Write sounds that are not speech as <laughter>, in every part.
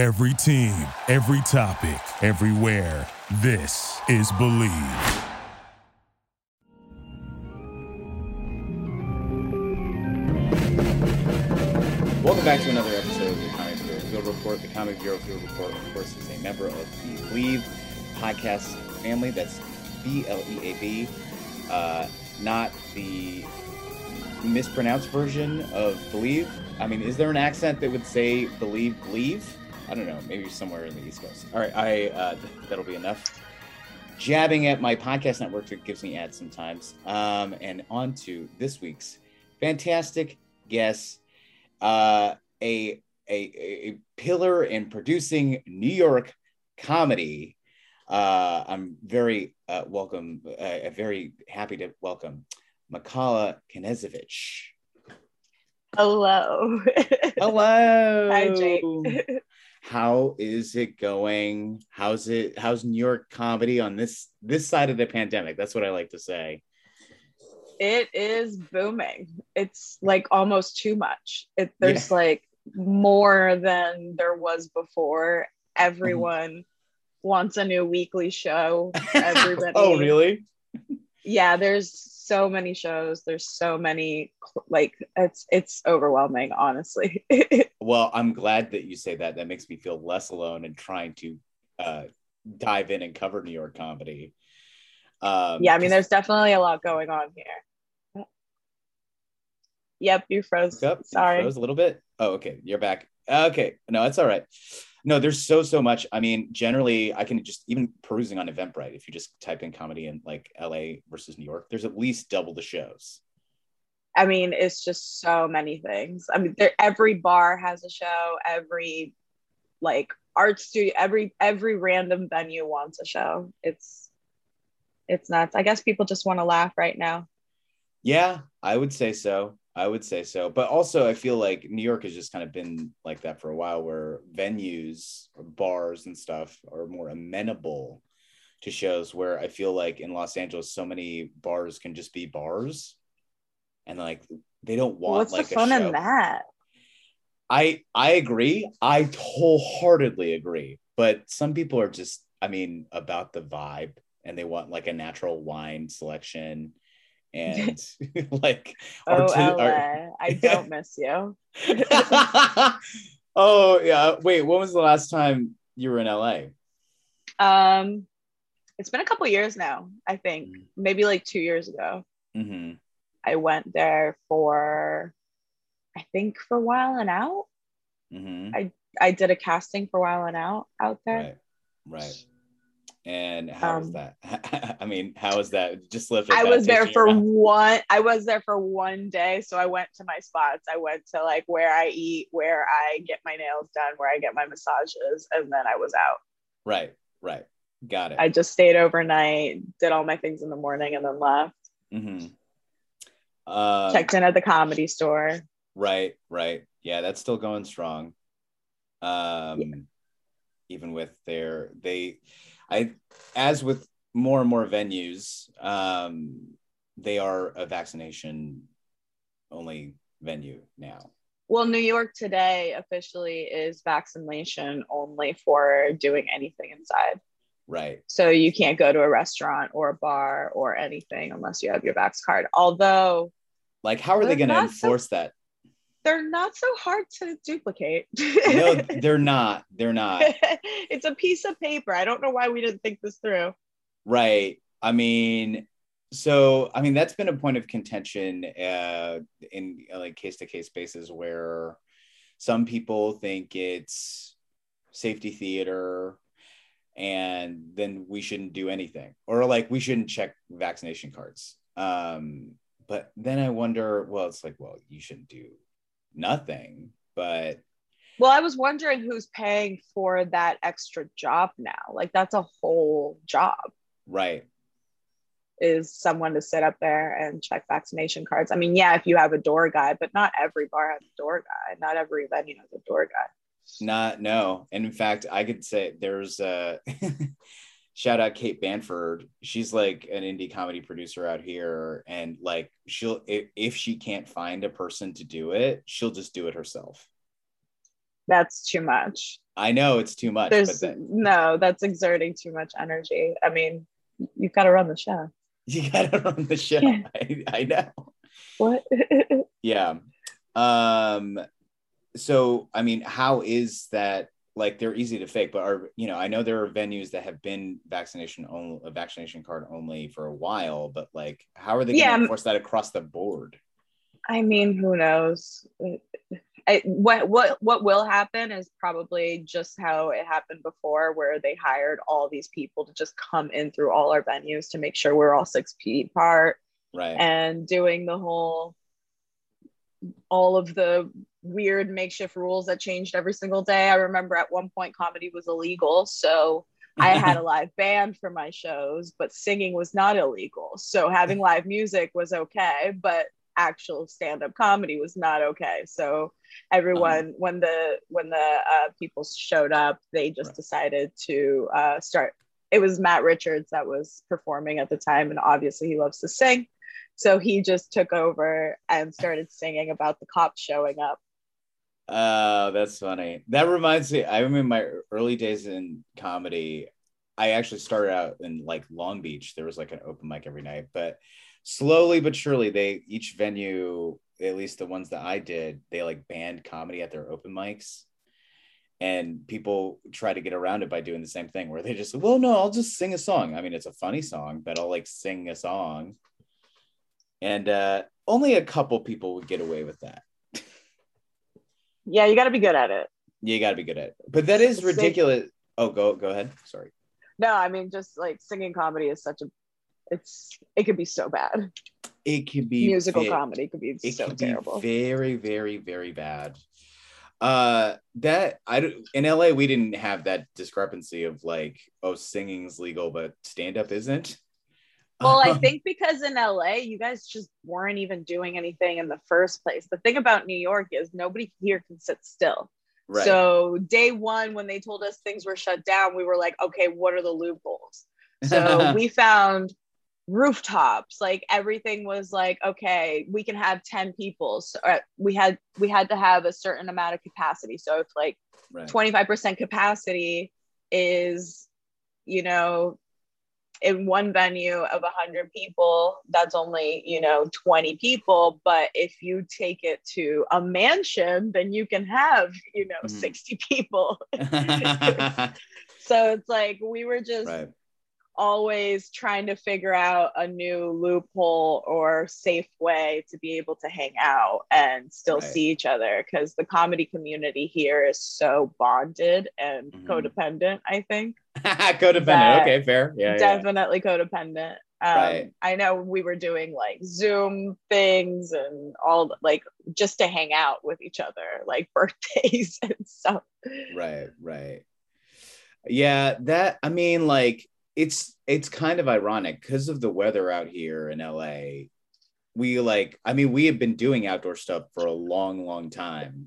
Every team, every topic, everywhere. This is Believe. Welcome back to another episode of the Comic Bureau Field Report. The Comic Bureau Field Report, of course, is a member of the Believe podcast family. That's B L E A V, uh, not the mispronounced version of Believe. I mean, is there an accent that would say Believe, Believe? I don't know. Maybe somewhere in the East Coast. All right, I uh, th- that'll be enough. Jabbing at my podcast network that gives me ads sometimes. Um, and on to this week's fantastic guest uh, a, a a pillar in producing New York comedy. Uh, I'm very uh, welcome, uh, very happy to welcome Makala Knezovich. Hello. Hello. <laughs> Hi, Jake. <laughs> How is it going? How's it? How's New York comedy on this this side of the pandemic? That's what I like to say. it is booming. It's like almost too much. It, there's like more than there was before. Everyone wants a new weekly show. <laughs> Everybody. oh, really? Yeah, there's so many shows. There's so many like it's it's overwhelming, honestly. <laughs> Well, I'm glad that you say that. That makes me feel less alone in trying to uh, dive in and cover New York comedy. Um, yeah, I mean there's definitely a lot going on here. Yep, you froze. Up, you Sorry. froze a little bit. Oh, okay, you're back. Okay, no, it's all right. No, there's so so much. I mean, generally, I can just even perusing on Eventbrite. If you just type in comedy in like L.A. versus New York, there's at least double the shows. I mean, it's just so many things. I mean, there, every bar has a show. Every like art studio, every every random venue wants a show. It's it's nuts. I guess people just want to laugh right now. Yeah, I would say so. I would say so. But also, I feel like New York has just kind of been like that for a while, where venues, bars, and stuff are more amenable to shows. Where I feel like in Los Angeles, so many bars can just be bars, and like they don't want What's like the fun in that? I I agree. I wholeheartedly agree. But some people are just, I mean, about the vibe, and they want like a natural wine selection, and <laughs> <laughs> like Oh, ar- I <laughs> don't miss you. oh yeah. Wait, when was the last time you were in LA? Um, it's been a couple years now. I think Mm. maybe like two years ago. hmm I went there for, I think for a Wild 'N Out. hmm I did a casting for a Wild 'N Out out there. Right. Right. And how was Um, that? <laughs> I mean, how was that? Just live. I was there for one. I was there for one day, so I went to my spots. I went to like where I eat, where I get my nails done, where I get my massages, and then I was out. Right. Right. Got it. I just stayed overnight, did all my things in the morning, and then left. hmm Uh, Checked in at the comedy store. Right, right. Yeah, that's still going strong. Um even with their they I as with more and more venues, um they are a vaccination only venue now. Well, New York today officially is vaccination only for doing anything inside. Right. So you can't go to a restaurant or a bar or anything unless you have your Vax card. Although Like how are they going to so- enforce that? They're not so hard to duplicate. No, <laughs> they're not. They're not. <laughs> it's a piece of paper. I don't know why we didn't think this through. Right. I mean, so I mean that's been a point of contention uh, in uh, like case to case basis where some people think it's safety theater and then we shouldn't do anything or like we shouldn't check vaccination cards. Um, but then I wonder, well, it's like, well, you shouldn't do nothing, but Well, I was wondering who's paying for that extra job now. Like that's a whole job. right. Is someone to sit up there and check vaccination cards? I mean, yeah, if you have a door guy, but not every bar has a door guy. Not every venue has a door guy. Not no. And in fact, I could say there's a <laughs> shout out Kate Banford. She's like an indie comedy producer out here, and like she'll if, if she can't find a person to do it, she'll just do it herself. That's too much. I know it's too much, There's but then no, that's exerting too much energy. I mean, you've got to run the show. <laughs> you gotta run the show. Yeah. <laughs> I, I know. What? <laughs> Yeah. Um so I mean, how is that like they're easy to fake, but are you know, I know there are venues that have been vaccination only a vaccination card only for a while, but like how are they gonna m- enforce that across the board? I mean, who knows? I, what what what will happen is probably just how it happened before, where they hired all these people to just come in through all our venues to make sure we're all six feet apart Right. and doing the whole all of the weird makeshift rules that changed every single day. I remember at one point comedy was illegal, so I had a <laughs> live band for my shows, but singing was not illegal. So having live music was okay, but actual stand-up comedy was not okay. So everyone, when the when the uh, people showed up, they just Right. decided to uh, start. It was Matt Richards that was performing at the time, and obviously he loves to sing. So he just took over and started singing about the cops showing up. Oh, that's funny. That reminds me. I remember my early days in comedy. I actually started out in like Long Beach. There was like an open mic every night, but slowly but surely, they each venue, at least the ones that I did, they like banned comedy at their open mics, and people try to get around it by doing the same thing, where they just, well, no, I'll just sing a song. I mean, it's a funny song, but I'll like sing a song, and uh, only a couple people would get away with that. Yeah, you got to be good at it. You got to be good at it. But that is Sing- ridiculous. Oh, go go ahead. Sorry. No, I mean just like singing comedy is such a it's it could be so bad. It could be Musical ve- comedy could be It so terrible. be very, very, very bad. Uh, that I don't- in LA we didn't have that discrepancy of like, oh, singing's legal, but stand up isn't. Well, I <laughs> think because in LA, you guys just weren't even doing anything in the first place. The thing about New York is nobody here can sit still. right. So day one, when they told us things were shut down, we were like, okay, what are the loopholes? So <laughs> we found rooftops. Like everything was like, okay, we can have 10 people. So uh, we had we had to have a certain amount of capacity. So if like right. 25% capacity is, you know, in one venue of 100 people, that's only, you know, 20 people. But if you take it to a mansion, then you can have, you know, Mhm. 60 <laughs> people. <laughs> So it's like we were just right. always trying to figure out a new loophole or safe way to be able to hang out and still Right. see each other because the comedy community here is so bonded and Mhm. codependent i think <laughs> Codependent. Okay, fair. Yeah. yeah. definitely codependent um, Right. i know we were doing like zoom things and all like just to hang out with each other like <laughs> birthdays and stuff right right yeah that i mean like it's it's kind of ironic because of the weather out here in la we like i mean we have been doing outdoor stuff for a long long time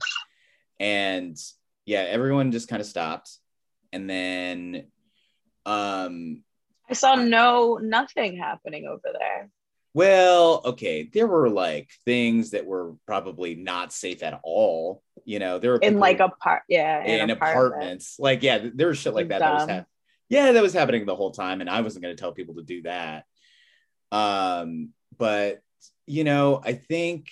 and yeah everyone just kind of stopped and then um i saw no nothing happening over there well okay there were like things that were probably not safe at all you know there were in like a part yeah in apartment. apartments. Like, yeah, there was shit like that. that was yeah, that was happening the whole time, and I wasn't going to tell people to do that. Um, but you know, I think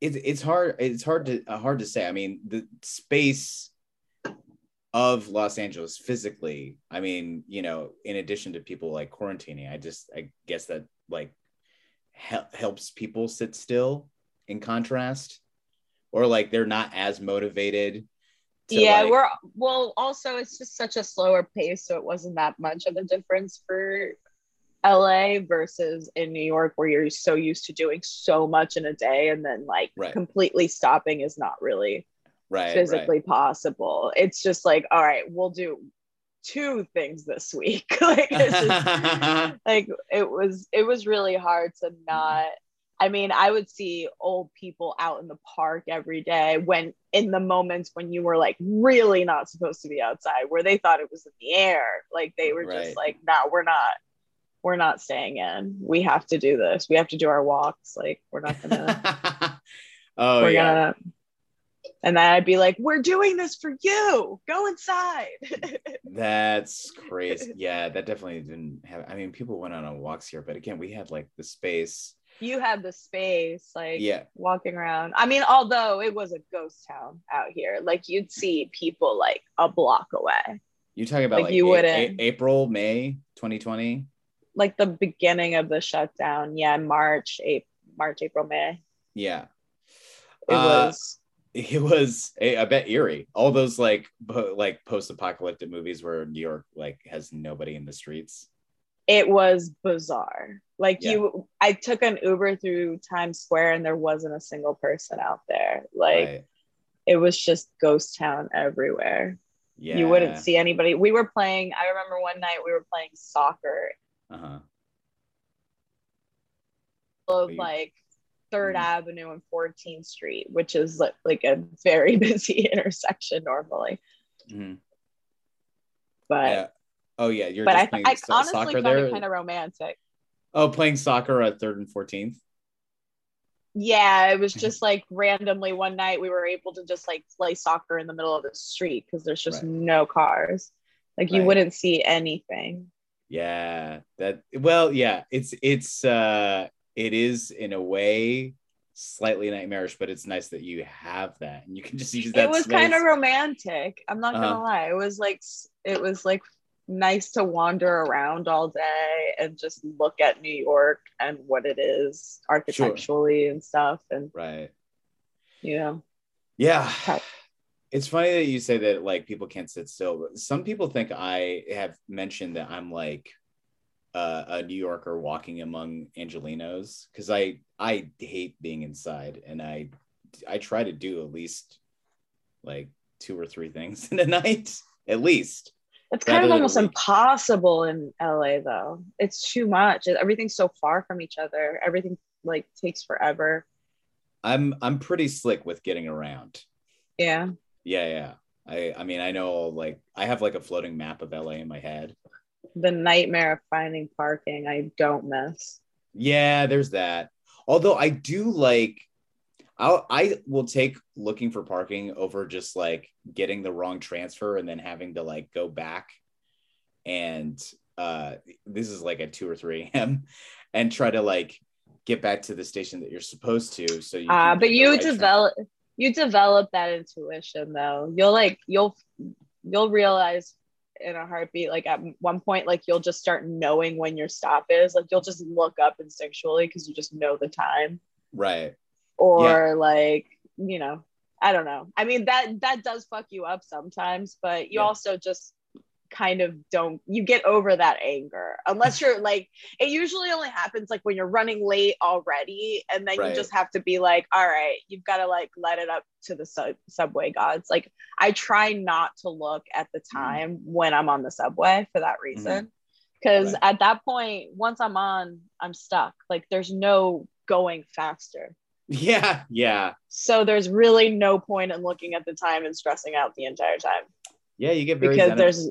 it's it's hard. It's hard to uh, hard to say. I mean, the space of Los Angeles physically. I mean, you know, in addition to people like quarantining, I just I guess that like hel- helps people sit still. In contrast, or like they're not as motivated. yeah like- we're well also it's just such a slower pace so it wasn't that much of a difference for la versus in new york where you're so used to doing so much in a day and then like Right. completely stopping is not really right physically possible. It's just like all right we'll do two things this week. <laughs> Like it's just <laughs> like it was it was really hard to not i mean i would see old people out in the park every day when in the moments when you were like really not supposed to be outside where they thought it was in the air. Like they were Right. just like no we're not we're not staying in. We have to do this. We have to do our walks. Like we're not gonna <laughs> oh we're yeah. gonna And then I'd be like, "We're doing this for you. Go inside." <laughs> That's crazy. <laughs> Yeah, that definitely didn't have. I mean, people went on a walks here, but again, we had like the space. you had the space, like Yeah. walking around. I mean, although it was a ghost town out here, like you'd see people like a block away. You talking about Like, like, you A- wouldn't- A- April, May, 2020. Like the beginning of the shutdown, yeah, March, April, March, April, May. Yeah, It Uh, was it was. a- I bet eerie. All those like po- like post-apocalyptic movies where New York like has nobody in the streets. it was bizarre. Like Yeah. you I took an Uber through Times Square and there wasn't a single person out there. Like Right. it was just ghost town everywhere. Yeah, You wouldn't see anybody. We were playing, I remember one night we were playing soccer Uh-huh. of like Third Mhm. Avenue and 14th Street, which is like, like a very <laughs> busy intersection normally. Mhm. But Yeah. Oh yeah, you're but I, playing I so- honestly soccer found there. it kind of romantic. Oh, playing soccer at third and fourteenth. Yeah, it was Mm-hmm. just like randomly one night we were able to just like play soccer in the middle of the street because there's just Right. no cars. Like you Right. wouldn't see anything. Yeah, that well, yeah, it's it's uh it is in a way slightly nightmarish, but it's nice that you have that and you can just use that. It was kind of romantic. I'm not Uh-huh. gonna lie. It was like it was like nice to wander around all day and just look at New York and what it is architecturally and stuff. And right. you know, Yeah. It's funny that you say that like people can't sit still, but some people think I have mentioned that I'm like uh, a New Yorker walking among Angelinos because I I hate being inside and I I try to do at least like two or three things <laughs> in a night at least. it's kind of almost impossible in LA though. It's too much. Everything's so far from each other. Everything like takes forever. I'm I'm pretty slick with getting around. Yeah. Yeah, yeah. I I mean I know like I have like a floating map of LA in my head. The nightmare of finding parking, I don't miss. Yeah, there's that. Although I do like I'll, I will take looking for parking over just like getting the wrong transfer and then having to like go back and uh this is like at 2 or 3 a.m. and try to like get back to the station that you're supposed to so you Uh, but you right develop you develop that intuition though. You'll like you'll you'll realize in a heartbeat like at one point like you'll just start knowing when your stop is. Like you'll just look up instinctually because you just know the time. right Or like, you know, I don't know. I mean that that does fuck you up sometimes, but you Yeah. also just kind of don't you get over that anger unless you're like it usually only happens like when you're running late already and then Right. you just have to be like all right you've got to like let it up to the sub- subway gods like i try not to look at the Mm-hmm. time when i'm on the subway for that reason because Right. at that point once i'm on i'm stuck like there's no going faster yeah yeah so there's really no point in looking at the time and stressing out the entire time yeah you get very because zen- there's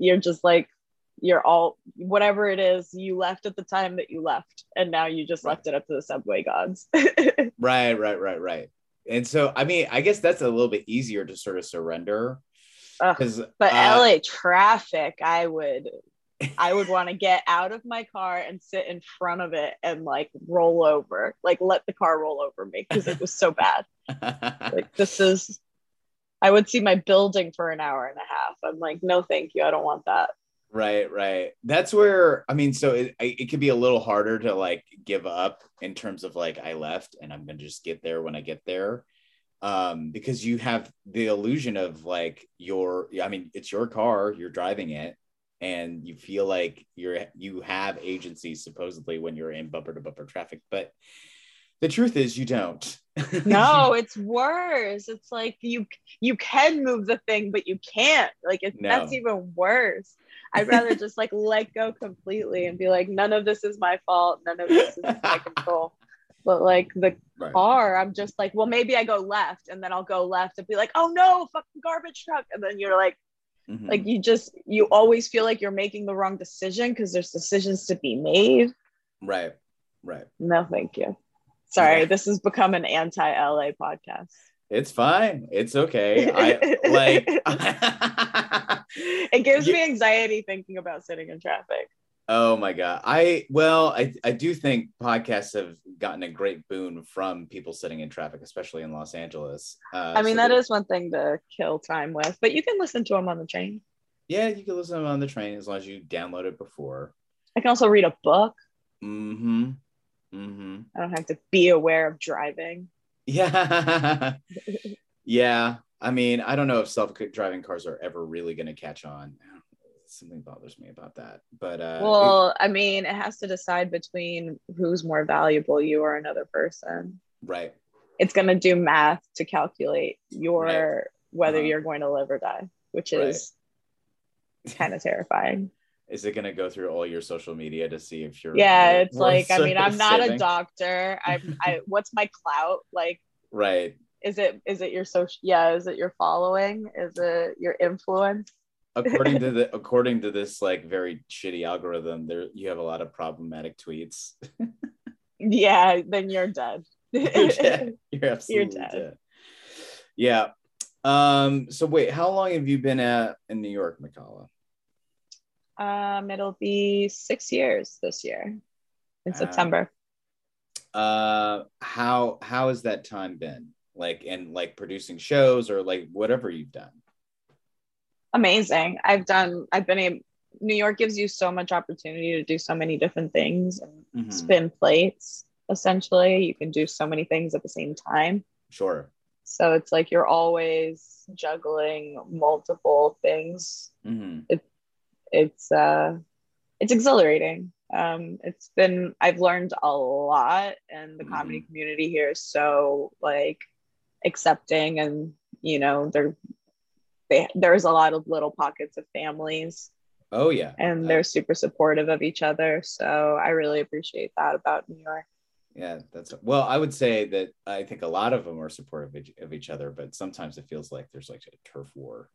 you're just like you're all whatever it is you left at the time that you left and now you just Right. left it up to the subway gods. <laughs> Right right right right. And so i mean i guess that's a little bit easier to sort of surrender because but uh, la traffic i would i would want to get out of my car and sit in front of it and like roll over like let the car roll over me because it was so bad. <laughs> Like this is i would see my building for an hour and a half i'm like no thank you i don't want that Right, right. That's where I mean, so it it could be a little harder to like give up in terms of like I left and I'm gonna just get there when I get there, um, because you have the illusion of like your I mean, it's your car, you're driving it, and you feel like you're you have agency supposedly when you're in bumper to bumper traffic, but the truth is you don't. <laughs> no it's worse. It's like you you can move the thing but you can't. Like it, No. that's even worse. I'd rather just like <laughs> let go completely and be like none of this is my fault. None of this is my control. But like the Right. car i'm just like well maybe i go left and then i'll go left and be like oh no fucking garbage truck and then you're like Mhm. like you just you always feel like you're making the wrong decision because there's decisions to be made. Right, right. no thank you sorry Yeah. this has become an anti-la podcast It's fine. It's okay. I <laughs> like it gives <laughs> me anxiety thinking about sitting in traffic. Oh my god. I well, I I do think podcasts have gotten a great boon from people sitting in traffic, especially in Los Angeles. Uh, I mean, so that is one thing to kill time with, but you can listen to them on the train. Yeah, you can listen to them on the train as long as you download it before. I can also read a book. Mm-hmm. Mm-hmm. I don't have to be aware of driving. Yeah. <laughs> yeah. I mean, I don't know if self-driving cars are ever really going to catch on. Something bothers me about that. But uh well, I mean, it has to decide between who's more valuable, you or another person. right. It's going to do math to calculate your Right. whether Uh-huh. you're going to live or die, which Right. is kind of terrifying. Is it going to go through all your social media to see if you're Yeah, it's like I mean, I'm not a doctor. <laughs> I'm I what's my clout? Like Right. is it is it your social yeah, is it your following? Is it your influence? according to <laughs> the according to this like very shitty algorithm there you have a lot of problematic tweets <laughs> Yeah, then you're dead. you're dead you're absolutely dead. dead. yeah um so wait how long have you been at in new york Makala um, it'll be six years this year in. September. uh how how has that time been like in like producing shows or like whatever you've done Amazing. I've done. I've been a. New York gives you so much opportunity to do so many different things and Mhm. spin plates. Essentially, you can do so many things at the same time. sure So it's like you're always juggling multiple things. hmm It's uh, it's exhilarating. Um, it's been I've learned a lot, and the comedy community here is so like accepting, and you know there they, there's a lot of little pockets of families, oh yeah and Uh, they're super supportive of each other. So I really appreciate that about New York. Yeah, that's well. I would say that I think a lot of them are supportive of each, of each other, but sometimes it feels like there's like a turf war.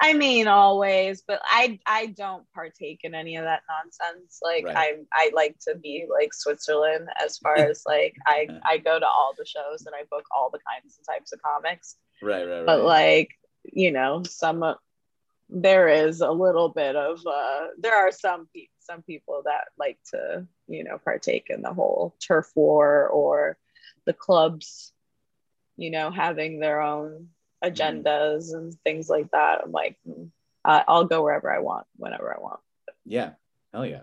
I mean, always, but I I don't partake in any of that nonsense. Like Right. I I like to be like Switzerland as far <laughs> as like I I go to all the shows and I book all the kinds and types of comics. Right, right, right. But like you know, some there is a little bit of uh there are some people some people that like to you know partake in the whole turf war or the clubs you know having their own agendas and things like that. I'm like mm, i'll go wherever i want whenever i want. Yeah, hell yeah,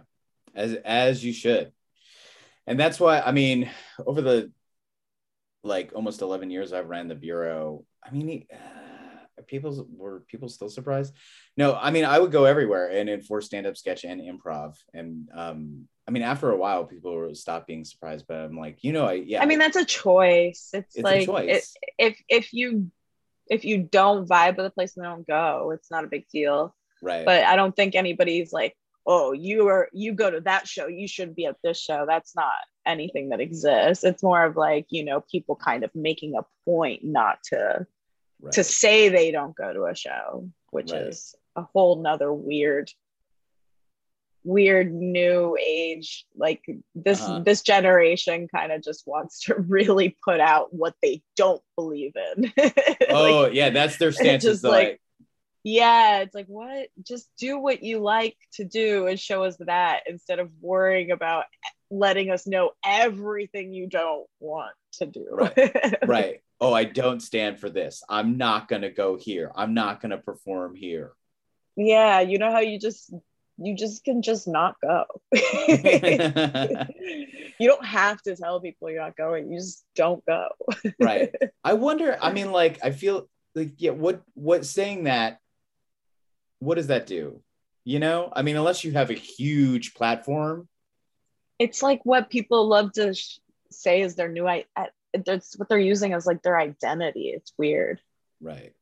as as you should, and that's why I mean, over the like almost eleven years I've ran the bureau. I mean, uh, people were people still surprised? No, I mean, I would go everywhere and enforce stand up, sketch, and improv, and um. I mean, after a while, people stop being surprised, but I'm like, you know, I yeah. i mean that's a choice it's, it's like choice. it- if if you if you don't vibe with a place then don't go it's not a big deal right. but I don't think anybody's like, oh, you are you go to that show, you shouldn't be at this show. That's not anything that exists. It's more of like, you know, people kind of making a point not to right. to say they don't go to a show, which Right. is a whole nother weird weird new age like this Uh-huh. this generation kind of just wants to <laughs> really put out what they don't believe in <laughs> oh Like, yeah, that's their <laughs> stance. just like, like- yeah, it's like what? Just do what you like to do and show us that instead of worrying about letting us know everything you don't want to do. Right, right. Oh, I don't stand for this. I'm not gonna go here. I'm not gonna perform here. yeah, you know how you just you just can just not go. <laughs> you don't have to tell people you're not going. You just don't go. right. I wonder. I mean, <laughs> like, I feel like, yeah. What? What? Saying that. What does that do? You know, I mean, unless you have a huge platform, It's like what people love to sh- say is their new I. That's what they're using as like their identity. It's weird. right?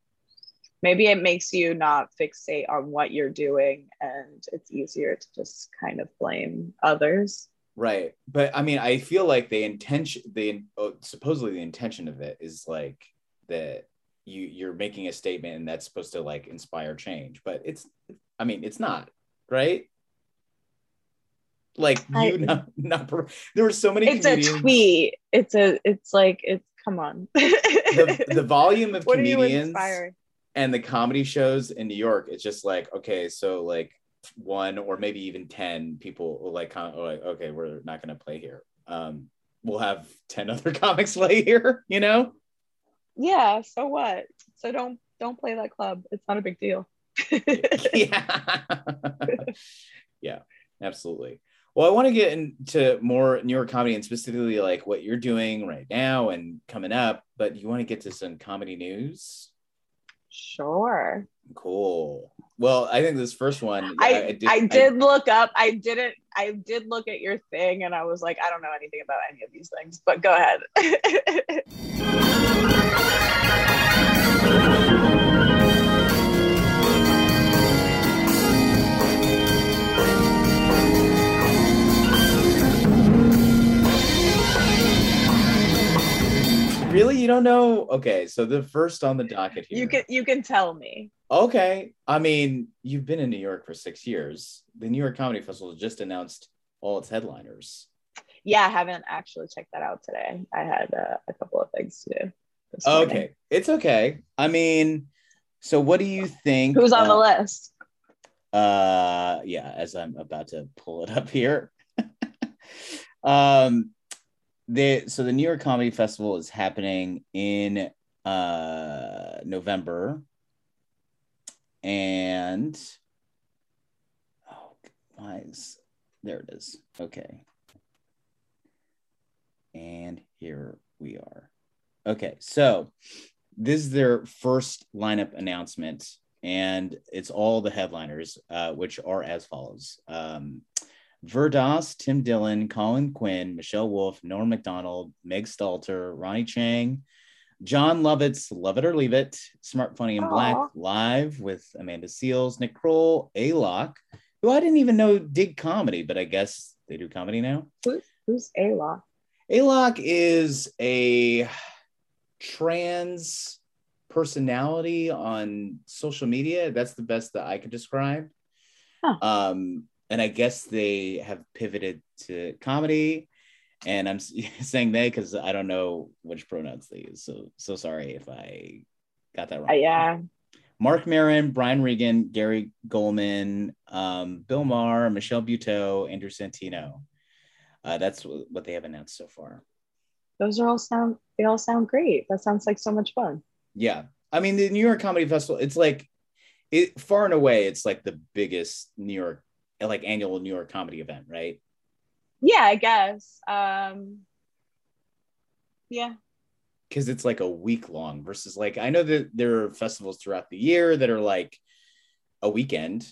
maybe it makes you not fixate on what you're doing and it's easier to just kind of blame others Right. But I mean, I feel like the intention, the oh, supposedly the intention of it is like that you you're making a statement and that's supposed to like inspire change, but it's, I mean, it's not right. Like I- you not not there were so many it's a tweet it's a it's like it's come on. <laughs> the, the volume of what comedians and the comedy shows in New York, it's just like, okay, so like one or maybe even 10 people will like, of like, okay, we're not going to play here. Um, we'll have 10 other <laughs> comics play here, you know? Yeah, so what? So don't don't play that club. It's not a big deal. <laughs> yeah. yeah, absolutely. Well, I want to get into more New York comedy and specifically like what you're doing right now and coming up, but you want to get to some comedy news? Sure. Cool. Well, I think this first one, I, I did, look up. I didn't. I did look at your thing, and I was like, I don't know anything about any of these things. But go ahead. <laughs> really, you don't know? Okay, so the first on the docket here. you can you can tell me. Okay. I mean, you've been in New York for six years. The New York Comedy Festival just announced all its headliners. Yeah, I haven't actually checked that out today. I had uh, a couple of things to do. morning. Okay. It's okay. I mean, so what do you think? Who's on the uh, list? Uh yeah, as I'm about to pull it up here. <laughs> um the so the New York Comedy Festival is happening in uh November. And oh why is there it is. Okay. And here we are. Okay, so this is their first lineup announcement, and it's all the headliners, uh, which are as follows: um, Vir Das, Tim Dillon, Colin Quinn, Michelle Wolf, Norm Macdonald, Meg Stalter, Ronny Chieng, Jon Lovitz, Love It or Leave It, Smart Funny and Black live with Amanda Seales, Nick Kroll, Alok, who I didn't even know did comedy, but I guess they do comedy now. Who's Ayla? Alok is a trans personality on social media. That's the best that I could describe. Huh. Um, and I guess they have pivoted to comedy. And I'm <laughs> saying they because I don't know which pronouns they use. So so sorry if I got that wrong. Uh, yeah. Marc Maron, Brian Regan, Gary Gulman, um, Bill Maher, Michelle Buteau, Andrew Santino. Uh, that's wh- what they have announced so far. Those are all sound they all sound great. That sounds like so much fun. Yeah. I mean, the New York Comedy Festival, it's like it far and away, it's like the biggest New York, like annual New York comedy event, right? Yeah, I guess. Um yeah. Because it's like a week long versus like I know that there are festivals throughout the year that are like a weekend.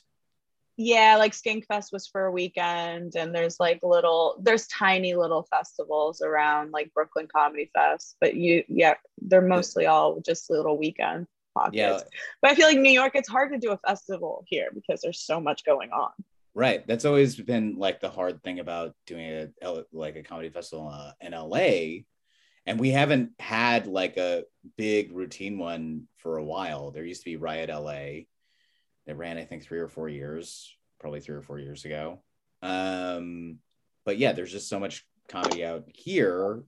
Yeah, like Skankfest was for a weekend, and there's like little, there's tiny little festivals around like Brooklyn Comedy Fest, but you, yeah, they're mostly all just little weekend pockets. Yeah. But I feel like New York, it's hard to do a festival here because there's so much going on. Right. That's always been like the hard thing about doing a like a comedy festival uh, in LA. And we haven't had like a big routine one for a while. There used to be Riot LA. They ran, I think, three or four years, probably three or four years ago. Um, but yeah, there's just so much comedy out here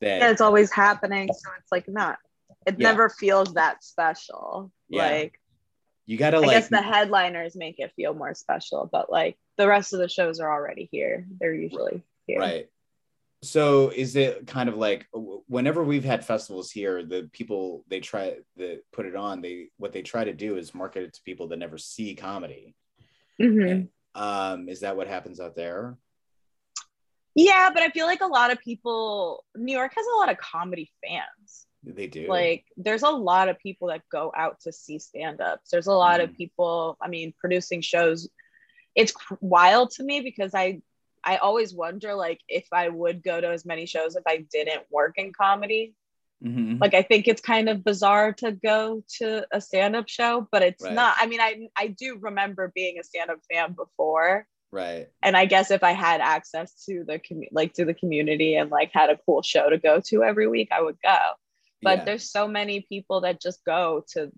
that And it's always happening, so it's like not. It Yeah. never feels that special. Yeah. Like you gotta I like guess the headliners make it feel more special, but like the rest of the shows are already here. They're usually here. Right. So is it kind of like whenever we've had festivals here, the people they try to put it on, they what they try to do is market it to people that never see comedy. Mhm. Um, is that what happens out there? Yeah, but I feel like a lot of people, New York has a lot of comedy fans. They do. Like, there's a lot of people that go out to see stand ups. There's a lot Mhm. of people, I mean, producing shows. It's wild to me because I, I always wonder like if I would go to as many shows if I didn't work in comedy. Mhm. Like I think it's kind of bizarre to go to a stand-up show, but it's Right. not. I mean, I I do remember being a stand-up fan before, right. and I guess if I had access to the commu- like to the community and like had a cool show to go to every week, I would go. But Yeah. there's so many people that just go to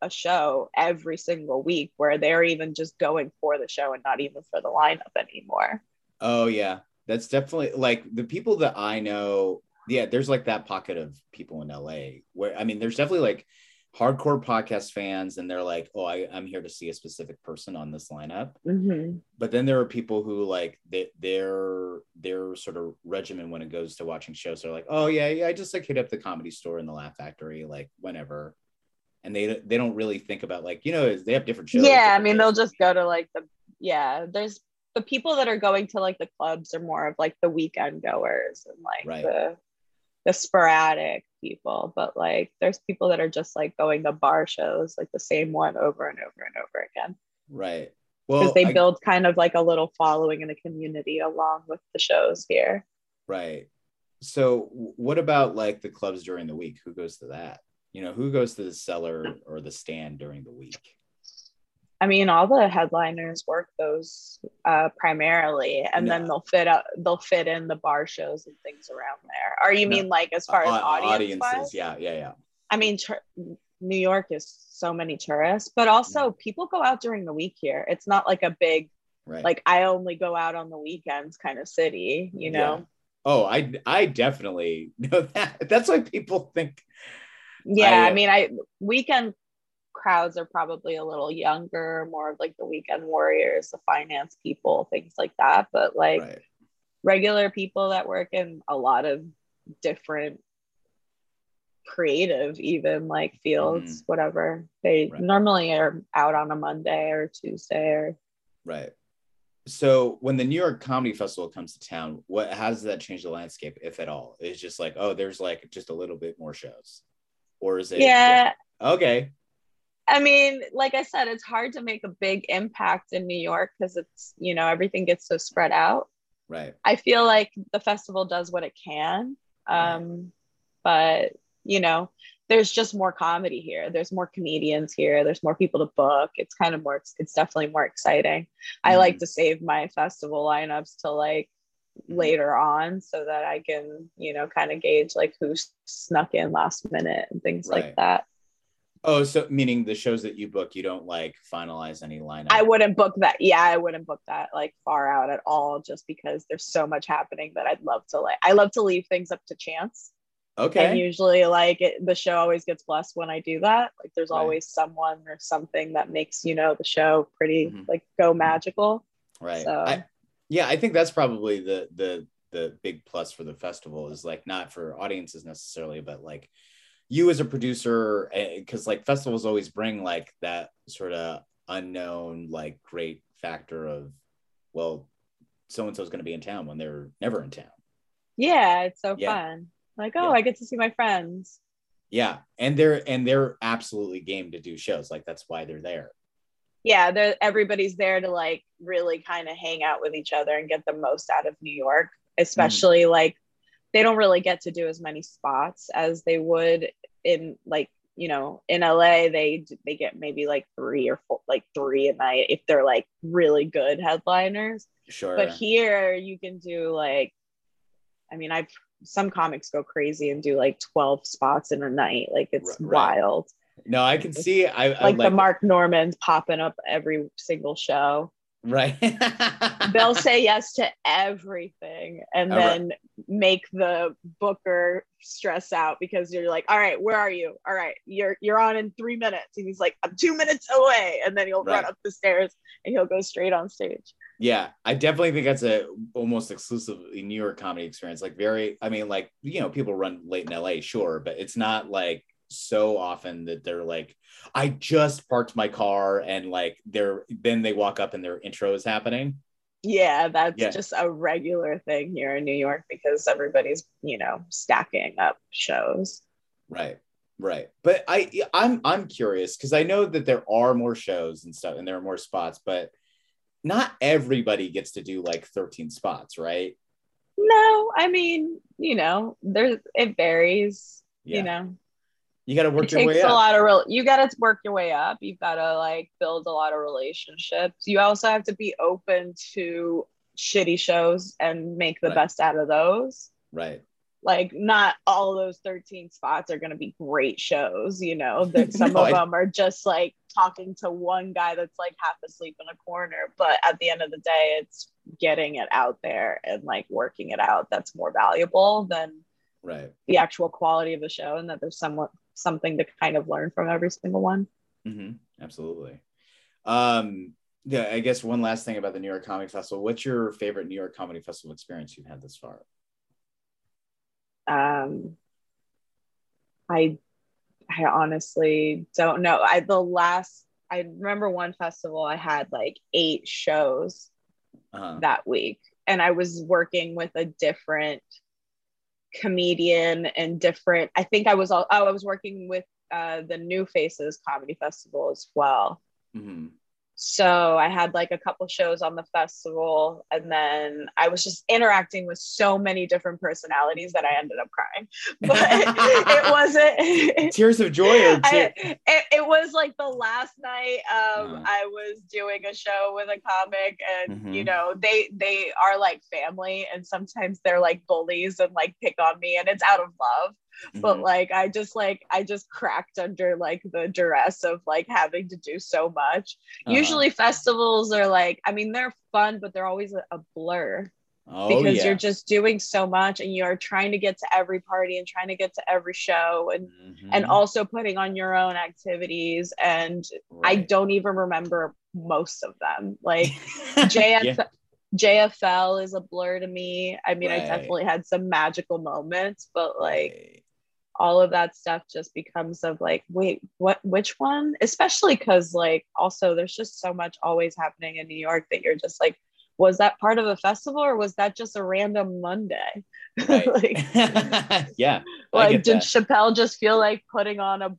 a show every single week where they're even just going for the show and not even for the lineup anymore. Oh yeah, that's definitely like the people that I know yeah, there's like that pocket of people in LA where I mean, there's definitely like hardcore podcast fans, and they're like, oh, I, I'm here to see a specific person on this lineup. Mhm. But then there are people who like they, their their sort of regimen when it goes to watching shows. They're like, oh yeah, yeah, I just like hit up the comedy store and the Laugh Factory, like whenever. And they they don't really think about like you know they have different shows. yeah i mean they'll just go to like the yeah there's the people that are going to like the clubs are more of like the weekend goers and like Right. the the sporadic people but like there's people that are just like going to bar shows like the same one over and over and over again right. Well, because they I- build kind of like a little following in the community along with the shows here Right. So what about like the clubs during the week? Who goes to that? You know, who goes to the cellar or the stand during the week? I mean, all the headliners work those uh, primarily, and then they'll fit up, they'll fit in the bar shows and things around there. Or you No. mean like as far as Au- audience audiences, yeah, yeah, yeah. I mean, tur- New York is so many tourists, but also people go out during the week here. It's not like a big, Right. like I only go out on the weekends kind of city, you know? Yeah. Oh, I I definitely <laughs> know that. That's why people think Yeah, I, I, uh, mean, I weekend crowds are probably a little younger, more of like the weekend warriors, the finance people, things like that. But like right. regular people that work in a lot of different creative even like fields mm-hmm. whatever they Right. normally are out on a monday or tuesday or Right. So when the New York Comedy Festival comes to town, what how does that change the landscape, if at all? It's just like, oh, there's like just a little bit more shows. Or is it yeah okay. I mean, like I said, it's hard to make a big impact in New York because it's, you know, everything gets so spread out. Right. I feel like the festival does what it can. Right. Um, but, you know, there's just more comedy here. There's more comedians here. There's more people to book. It's kind of more, it's, definitely more exciting. I Mhm. like to save my festival lineups to like Mhm. later on so that I can, you know, kind of gauge like who snuck in last minute and things Right. like that. Oh, so meaning the shows that you book, you don't like finalize any lineup. I wouldn't book that. Yeah, I wouldn't book that like far out at all, just because there's so much happening that I'd love to like. I love to leave things up to chance, Okay. and usually like it, the show always gets blessed when I do that. Like there's Right. always someone or something that makes you know the show pretty Mhm. like go magical. right. so- I, yeah, I think that's probably the the the big plus for the festival is like not for audiences necessarily, but like you as a producer, eh, because like festivals always bring like that sort of unknown, like great factor of, well, so and so is going to be in town when they're never in town. Yeah, it's so Yeah. fun. Like oh, Yeah. I get to see my friends. Yeah, and they're and they're absolutely game to do shows. Like that's why they're there. Yeah, they're- everybody's there to like really kind of hang out with each other and get the most out of New York, mm. especially like they don't really get to do as many spots as they would in like you know in LA they they get maybe like three or four like three a night if they're like really good headliners Sure. but here you can do like I mean I've some comics go crazy and do like 12 spots in a night like it's Right, wild no, I can see. I, I like, the Mark Normands popping up every single show right. they'll say <laughs> yes to everything and All right. then make the booker stress out because you're like all right where are you all right you're you're on in three minutes and he's like i'm two minutes away and then he'll run up the stairs and he'll go straight on stage Yeah, I definitely think that's a almost exclusively New York comedy experience. Like very, I mean, like you know, people run late in LA, sure, but it's not like so often that they're like, I just parked my car and like they're then they walk up and their intro is happening. yeah that's Yeah. just a regular thing here in new york because everybody's you know stacking up shows Right. Right. But I I'm I'm curious because I know that there are more shows and stuff and there are more spots, but not everybody gets to do like 13 spots, right? no i mean you know there's it varies Yeah. you know You got to work it your takes way a up. lot of real you got to work your way up you've got to like build a lot of relationships you also have to be open to shitty shows and make the Right. best out of those Right. like not all those 13 spots are going to be great shows you know <laughs> that some No, of I- them are just like talking to one guy that's like half asleep in a corner but at the end of the day it's getting it out there and like working it out that's more valuable than right the actual quality of the show and that there's somewhat something to kind of learn from every single one. hmm absolutely um yeah i guess one last thing about the new york comedy festival what's your favorite new york comedy festival experience you've had this far Um, I I honestly don't know. I the last I remember one festival I had like eight shows uh-huh. that week and I was working with a different comedian and different I think I was all oh I was working with uh, the New Faces Comedy Festival as well. Mhm. So I had like a couple shows on the festival, and then I was just interacting with so many different personalities that I ended up crying. <laughs> But it wasn't. <laughs> tears of joy or I, it, it was like the last night um, Uh-huh. I was doing a show with a comic and Mhm. you know they they are like family and sometimes they're like bullies and like pick on me and it's out of love but Mhm. like i just like i just cracked under like the duress of like having to do so much Uh-huh. usually festivals are like i mean they're fun but they're always a, a blur oh, because yeah. you're just doing so much and you're trying to get to every party and trying to get to every show and and Mhm. also putting on your own activities and i don't even remember most of them like <laughs> Yeah. Jf jfl is a blur to me i mean i definitely had some magical moments but like Right. all of that stuff just becomes of like wait what which one especially because like also there's just so much always happening in new york that you're just like was that part of a festival or was that just a random monday <laughs> Right. like, <laughs> yeah like did that. chappelle just feel like putting on a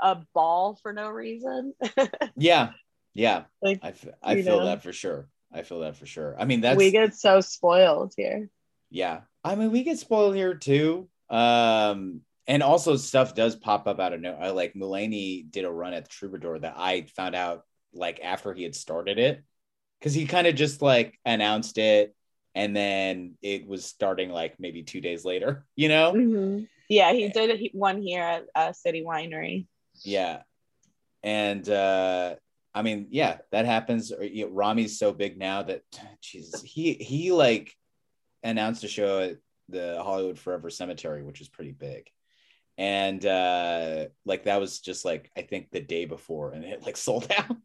a ball for no reason <laughs> yeah yeah like i, f- I feel know. that for sure i feel that for sure. I mean that's we get so spoiled here. Yeah. I mean we get spoiled here too. Um and also stuff does pop up out of nowhere. Like mulaney did a run at the troubadour that i found out like after he had started it. Because he kind of just like announced it and then it was starting like maybe two days later <laughs> you know? Mhm. yeah he did one here at uh, city winery. Yeah. And uh i mean yeah that happens. Or, you know, rami's so big now that <sighs> jesus he he like announced a show at the hollywood forever cemetery which is pretty big. And uh like that was just like i think the day before and it like <laughs> sold out.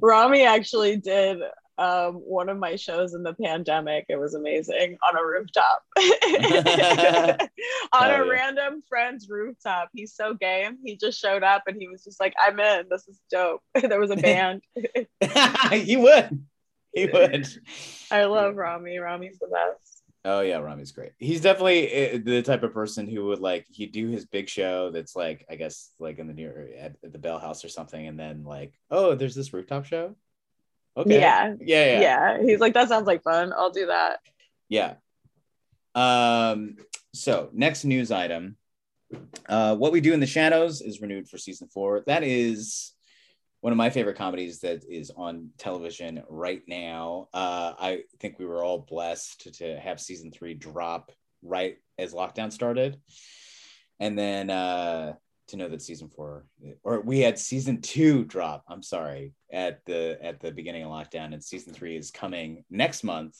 Rami actually did um, one of my shows in the pandemic. It was amazing on a rooftop. <laughs> on Hell a yeah. random friend's rooftop. He's so game. He just showed up and he was just like, I'm in. This is dope. <laughs> there was a band. <laughs> he would he would I love Rami. Rami's the best. Oh yeah, Rami's great. He's definitely uh, the type of person who would like he'd do his big show that's like I guess like in the near at, at the Bell House or something, and then like oh there's this rooftop show. Okay. Yeah. Yeah. Yeah. Yeah. He's like, that sounds like fun. I'll do that. Yeah. Um. So next news item. Uh, what we do in the shadows is renewed for season four. That is one of my favorite comedies that is on television right now. Uh, I think we were all blessed to, to have season three drop right as lockdown started, and then uh, to know that season four, or we had season two drop. I'm sorry at the at the beginning of lockdown, and season three is coming next month,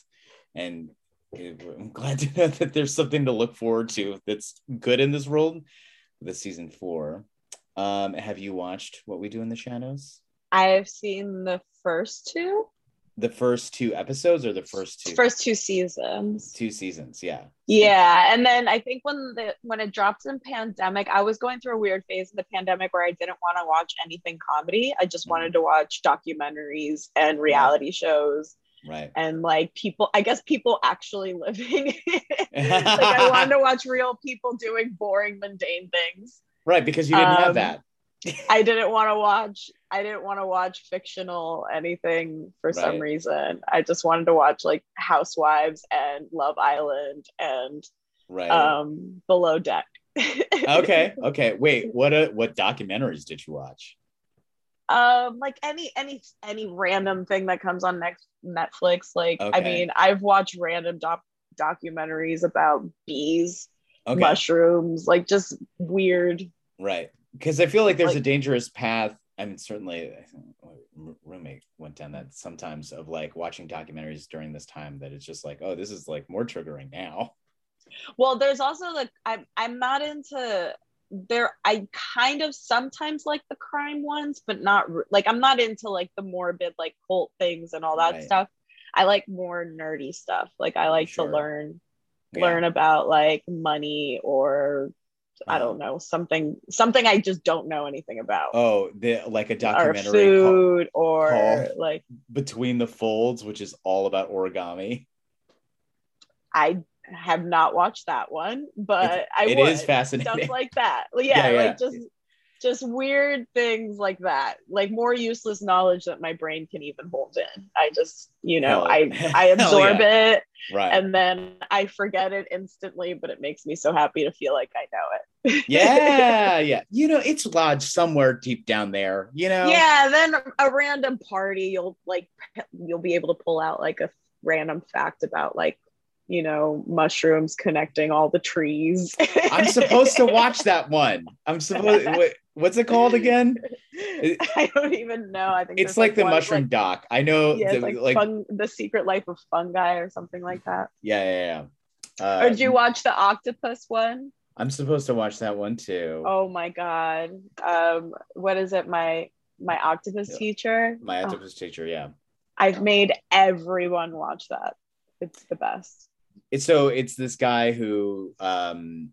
and I'm glad to know <laughs> that there's something to look forward to that's good in this world. This season four. Um, have you watched What We Do in the Shadows? I've seen the first two, The first two episodes or the first two? first two seasons. two seasons, yeah. Yeah, and then I think when the when it dropped in pandemic, I was going through a weird phase in the pandemic where I didn't want to watch anything comedy. I just Mhm. wanted to watch documentaries and reality shows Right. and like people. I guess people actually living. <laughs> <laughs> like I wanted to watch real people doing boring, mundane things. right, because you didn't have Um, that. I didn't want to watch. I didn't want to watch fictional anything for some reason. I just wanted to watch like Housewives and Love Island and Right. um below deck <laughs> okay. Okay. Wait, what uh, what documentaries did you watch? um like any any any random thing that comes on next netflix like i mean i've watched random doc- documentaries about bees Okay. mushrooms like just weird Right. Because I feel like there's a dangerous path. I mean, certainly, my roommate went down that sometimes of like watching documentaries during this time that it's just like, oh, this is like more triggering now. Well, there's also like I'm I'm not into there. I kind of sometimes like the crime ones, but not like I'm not into like the morbid like cult things and all that Right. stuff. I like more nerdy stuff. Like I like Sure. to learn Yeah. learn about like money or I don't know something something I just don't know anything about. Oh, the like a documentary called food or called- like Between the Folds, which is all about origami. I have not watched that one, but It's- I it would. is fascinating. stuff like that. Yeah, <laughs> Yeah, yeah. like just just weird things like that. Like more useless knowledge that my brain can even hold in. I just, you know, Hell- I I <laughs> absorb it right. and then I forget it instantly, but it makes me so happy to feel like I know it. yeah, <laughs> yeah. You know, it's lodged somewhere deep down there. You know. Yeah, then a random party you'll like you'll be able to pull out like a random fact about like you know mushrooms connecting all the trees. I'm supposed to watch <laughs> that one. I'm supposed. What, what's it called again? <laughs> I don't even know. I think It's there's, like the mushroom like- doc. I know. yeah, the- like, like fun, the secret life of fungi or something like that. yeah, yeah, yeah. Uh, or did you watch the octopus one? I'm supposed to watch that one too. Oh my god. Um, what is it? My my octopus Yeah. teacher. My Oh, octopus teacher. Yeah. I've made everyone watch that. It's the best. It's so it's this guy who um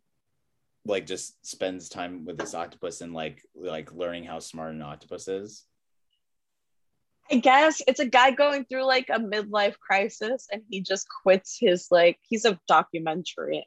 like just spends time with this octopus and like like learning how smart an octopus is. I guess it's a guy going through like a midlife crisis and he just quits his like he's a documentary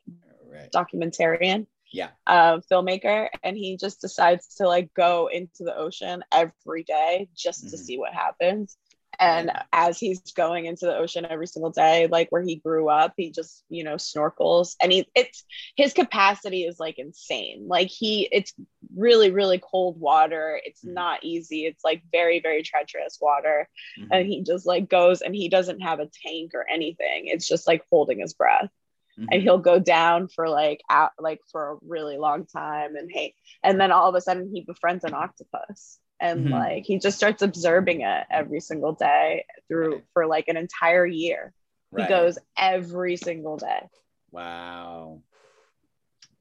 Right. documentarian Yeah. uh, filmmaker and he just decides to like go into the ocean every day just to Mhm. see what happens and as he's going into the ocean every single day like where he grew up he just you know snorkels. And he it's his capacity is like insane. Like he it's really really cold water. It's Mhm. not easy. It's like very very treacherous water. Mhm. and he just like goes and he doesn't have a tank or anything. It's just like holding his breath. Mhm. and he'll go down for like out like for a really long time and hey and then all of a sudden he befriends an octopus and Mhm. like he just starts observing it every single day through for like an entire year Right. he goes every single day Wow.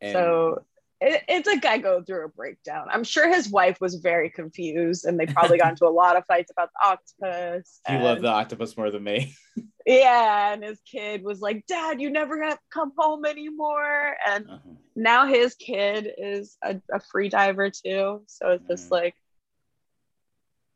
And- so it, it's a guy going through a breakdown i'm sure his wife was very confused and they probably got into a lot of fights about the octopus <laughs> you love the octopus more than me. <laughs> yeah and his kid was like dad you never have come home anymore and Uh-huh. now his kid is a, a free diver too so it's just Mhm. like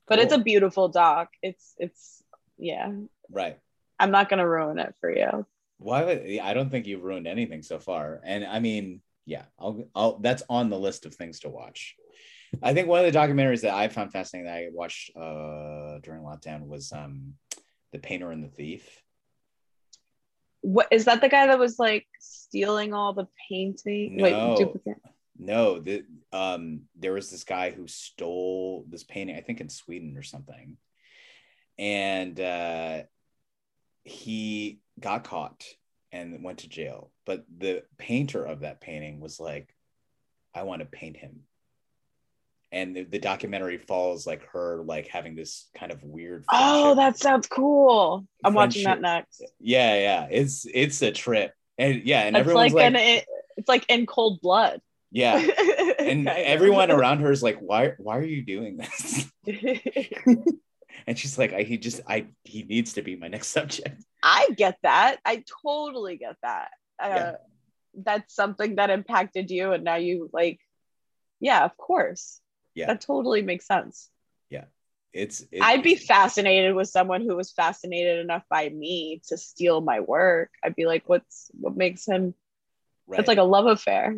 but it's a beautiful doc it's it's yeah Right. i'm not gonna ruin it for you Why would I don't think you've ruined anything so far. And I mean, yeah, I'll I'll that's on the list of things to watch. I think one of the documentaries that I found fascinating that I watched uh during lockdown was um The Painter and the Thief. what is that the guy that was like stealing all the painting No. wait duplicate No, the um there was this guy who stole this painting, I think in Sweden or something. And uh he got caught and went to jail. But the painter of that painting was like, I want to paint him. And the, the documentary follows like her like having this kind of weird oh that sounds cool i'm watching that next yeah, yeah. It's it's a trip. And yeah, and it's everyone's like, like, an it's like in cold blood yeah. <laughs> And everyone around her is like, why why are you doing this? <laughs> and she's like, I he just I he needs to be my next <laughs> subject. I get that. I totally get that. Uh, Yeah. That's something that impacted you, and now you like, yeah, of course. Yeah. that totally makes sense. It's, it's I'd be fascinated with someone who was fascinated enough by me to steal my work. I'd be like, what's what makes him? right. It's like a love affair.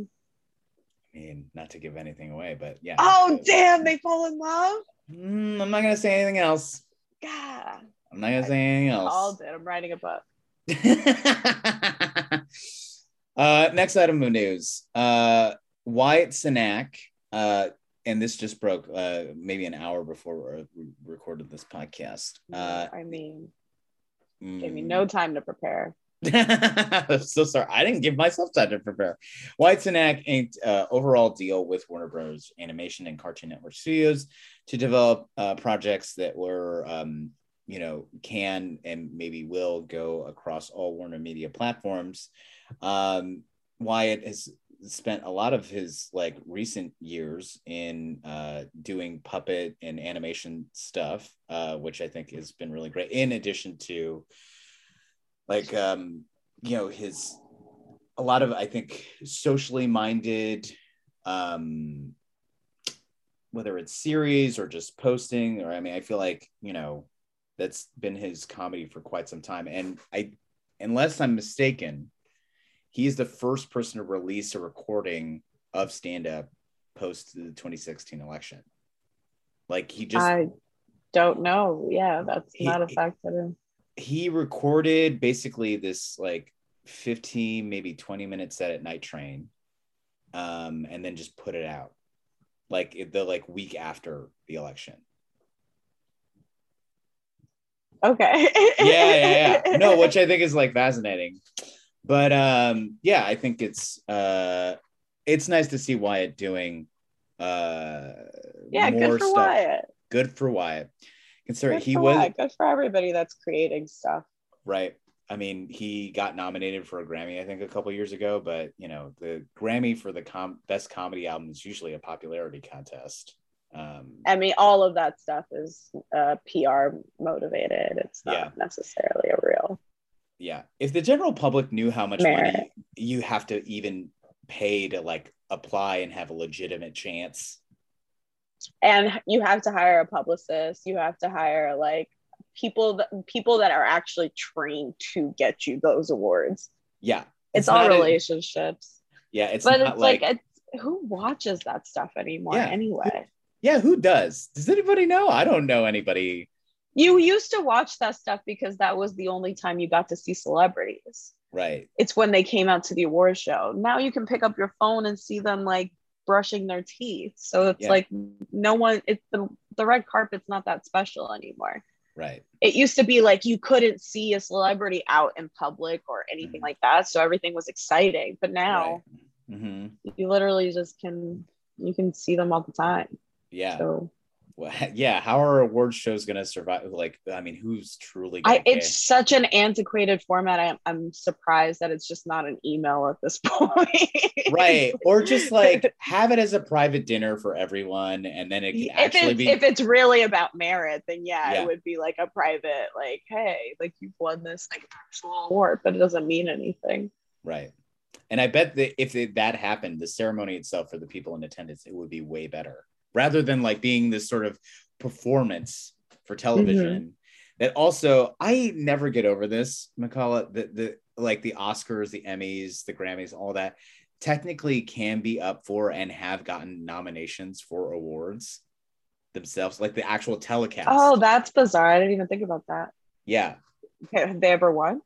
I mean, not to give anything away, but yeah. Oh damn! They fall in love. Mm, I'm not gonna say anything else. God, I'm not gonna say anything all else. did. I'm writing a book. <laughs> uh, next item of news. Uh, Wyatt Cenac, uh, and this just broke uh, maybe an hour before we recorded this podcast. Uh, I mean, gave me mm, no time to prepare. I'm <laughs> so sorry. I didn't give myself time to prepare. Wyatt Cenac inked uh, overall deal with Warner Bros. Animation and Cartoon Network Studios to develop uh, projects that were, um, you know, can and maybe will go across all Warner Media platforms. Um, Wyatt has spent a lot of his like recent years in uh, doing puppet and animation stuff, uh, which I think has been really great. In addition to like um, you know his a lot of I think socially minded um whether it's series or just posting or I mean I feel like you know that's been his comedy for quite some time and I unless I'm mistaken he's the first person to release a recording of stand up post the 2016 election like he just I don't know. Yeah, that's He- not a fact that he recorded basically this like 15 maybe 20 minute set at night train um and then just put it out like the like week after the election. Okay. yeah yeah yeah. No <laughs> which i think is like fascinating. But um yeah i think it's uh it's nice to see wyatt doing uh yeah, good for Wyatt. good for wyatt consider Good he for was good for everybody that's creating stuff. Right. I mean, he got nominated for a Grammy, I think, a couple years ago. But you know, the Grammy for the com- best comedy album is usually a popularity contest. Um, I mean, all of that stuff is uh, PR motivated. It's not Yeah. necessarily a real. yeah. If the general public knew how much Merit. money you have to even pay to like apply and have a legitimate chance, And you have to hire a publicist. You have to hire like people that people that are actually trained to get you those awards. yeah, It's, all not a- relationships, yeah, it's but not it's like, like, it's, who watches that stuff anymore Yeah. anyway? yeah. Who does? Does anybody know? I don't know anybody. You used to watch that stuff because that was the only time you got to see celebrities. Right. it's when they came out to the award show. Now you can pick up your phone and see them like brushing their teeth. So it's Yeah. like no one it's the the red carpet's not that special anymore. Right. It used to be like you couldn't see a celebrity out in public or anything Mhm. like that. So everything was exciting. But now Right. hmm you literally just can you can see them all the time. Yeah. So Well, <laughs> yeah. How are award shows going to survive? Like, I mean, who's truly? I it's such an antiquated format. I'm, I'm surprised that it's just not an email at this <laughs> point. right or just like <laughs> have it as a private dinner for everyone and then it can if actually be if it's really about merit, then yeah, Yeah. it would be like a private, like, hey, like you've won this like actual award, but it doesn't mean anything. right and i bet that if it, that happened the ceremony itself for the people in attendance it would be way better rather than like being this sort of performance for television that also i never get over this Makala the, the like the oscars the emmys the grammys all that technically can be up for and have gotten nominations for awards themselves like the actual telecast Oh, that's bizarre. I didn't even think about that. yeah have they ever won?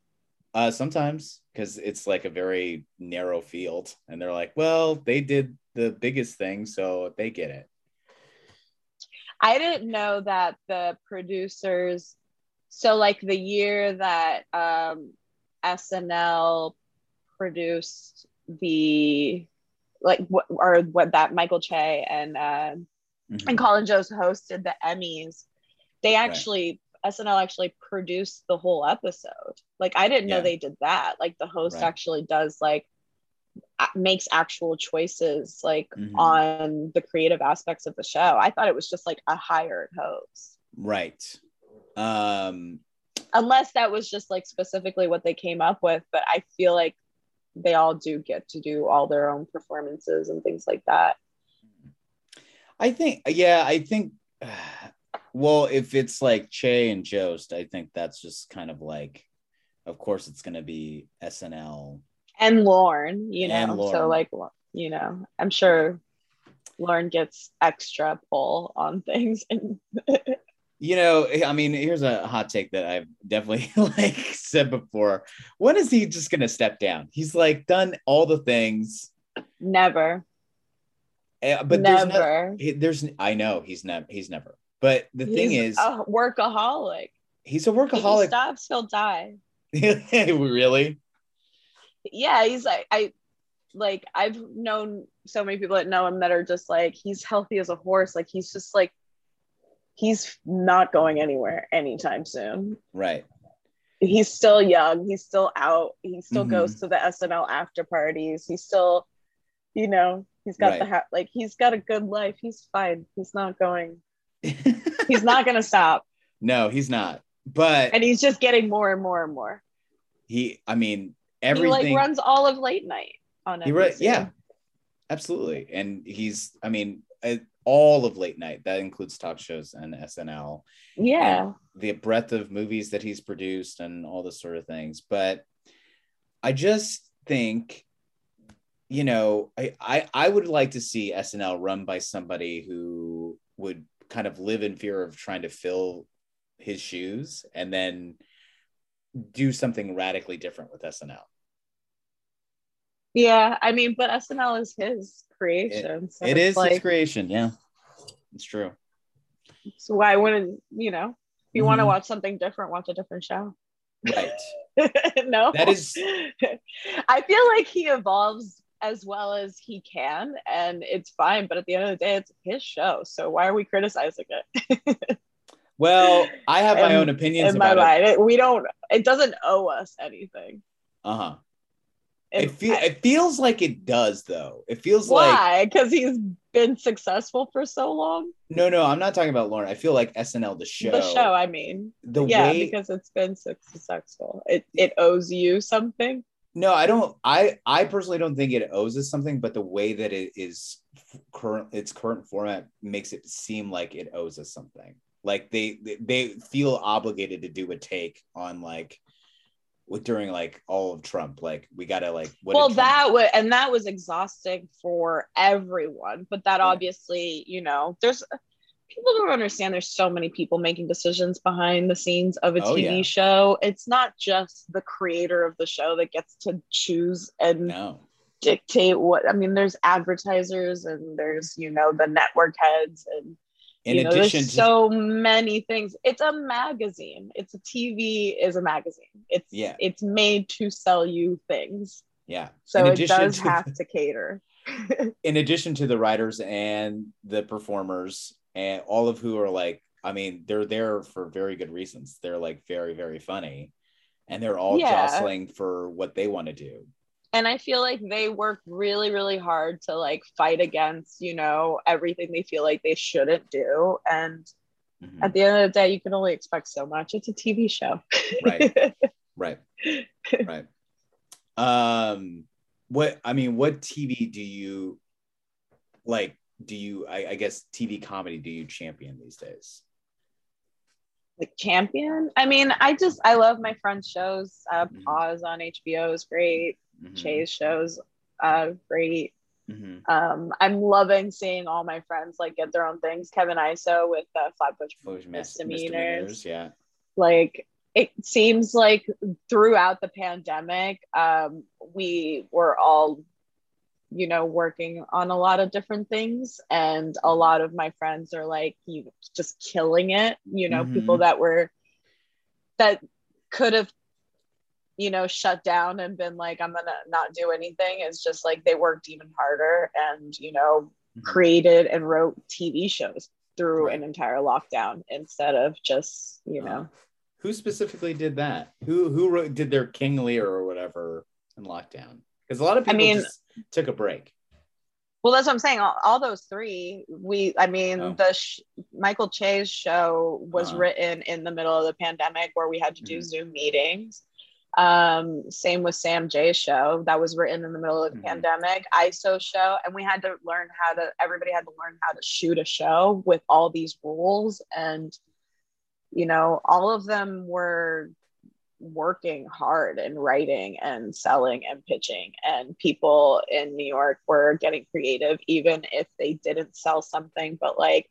Uh, sometimes because it's like a very narrow field, and they're like, "Well, they did the biggest thing, so they get it." I didn't know that the producers, so like the year that um, SNL produced the like what or what that Michael Che and uh, Mhm. and Colin Jost hosted the Emmys, they actually SNL actually produced the whole episode. Like I didn't know they did that. Like the host Right. actually does like makes actual choices like Mhm. on the creative aspects of the show. I thought it was just like a hired host. Right. Um. Unless that was just like specifically what they came up with, but I feel like they all do get to do all their own performances and things like that. I think. Yeah. I think. <sighs> Well, if it's like Che and Jost, I think that's just kind of like. Of course, it's going to be SNL. And Lauren, you know. Lorne. So like, you know, I'm sure Lorne gets extra pull on <laughs> things. And You know, I mean, here's a hot take that I've definitely <laughs> like said before. When is he just going to step down? He's like done all the things, never, eh, but there's no, never. there's I know he's never he's never. But the thing is, a workaholic. he's a If he workaholic. stops, he'll die. <laughs> really? Yeah, he's like I like I've known so many people that know him that are just like he's healthy as a horse. Like he's just like he's not going anywhere anytime soon. Right. he's still young. He's still out. He still Mhm. goes to the SNL after parties. He's still, you know, he's got the hat. like he's got a good life. He's fine. He's not going. <laughs> He's not gonna stop. no, he's not. But And he's just getting more and more and more. he, I mean, He like runs all of late night on He NBC. re- yeah, absolutely. And he's, I mean, all of late night. That includes talk shows and SNL. Yeah. and the breadth of movies that he's produced and all this sort of things. But I just think, you know, I, I I would like to see SNL run by somebody who would kind of live in fear of trying to fill his shoes and then do something radically different with SNL. Yeah. I mean, but SNL is his creation. so it's like his creation, yeah. It's true. so why wouldn't you know if you want to watch something different, watch a different show. Right. <laughs> no. That is- <laughs> I feel like he evolves as well as he can and it's fine, but at the end of the day, it's his show. So why are we criticizing it? <laughs> Well, I have my In- own opinions In my about it. mind. It- we don't it doesn't owe us anything. Uh-huh. It- It, feel, it feels like it does though. It feels like why? Because he's been successful for so long. no, no. I'm not talking about Lorne. I feel like SNL, the show, The show, I mean. the yeah, way. because it's been successful. It it owes you something. no, I don't. I I personally don't think it owes us something, but the way that it is current, its current format makes it seem like it owes us something. Like they they, feel obligated to do a take on like during like all of Trump. Like we gotta like what well that was and that was exhausting for everyone but that Yeah. obviously you know there's people don't understand there's so many people making decisions behind the scenes of a Oh, tv yeah. show it's not just the creator of the show that gets to choose and no. dictate what i mean there's advertisers and there's you know the network heads and In you know, addition to so many things. It's a magazine. It's a tv is a magazine. It's Yeah. it's made to sell you things. Yeah, so In it does to have to cater. <laughs> In addition to the writers and the performers and all of who are like i mean they're there for very good reasons. They're like very very funny. And they're all Yeah. jostling for what they want to do and i feel like they work really really hard to like fight against you know everything they feel like they shouldn't do. And Mhm. at the end of the day you can only expect so much. It's a tv show. Right. <laughs> right. Right. Um what i mean what tv do you like do you I, I guess tv comedy do you champion these days? Like champion? I mean i just i love my friends shows. Uh Mhm. pause on hbo is great Mhm. Che's shows uh great. Mhm. um i'm loving seeing all my friends like get their own things. Kevin iso with uh, flatbush Flash mis- misdemeanors. yeah. Like it seems like throughout the pandemic um, we were all you know working on a lot of different things. And a lot of my friends are like you just killing it. You know Mhm. people that were that could have you know shut down and been like i'm gonna not do anything it's just like they worked even harder and you know Mhm. created and wrote tv shows through Right. an entire lockdown instead of just you know Uh, who specifically did that? Who who wrote, did their King Lear or whatever in lockdown? Because a lot of I people mean- just took a break. Well, that's what I'm saying. All, all those three, we, I mean, Oh. the sh- Michael Che's show was Uh-huh. written in the middle of the pandemic where we had to do Mhm. Zoom meetings. Um, same with Sam Jay's show that was written in the middle of the Mhm. pandemic. ISO show, and we had to learn how to. Everybody had to learn how to shoot a show with all these rules, and you know, all of them were working hard and writing and selling and pitching and people in new york were getting creative even if they didn't sell something but like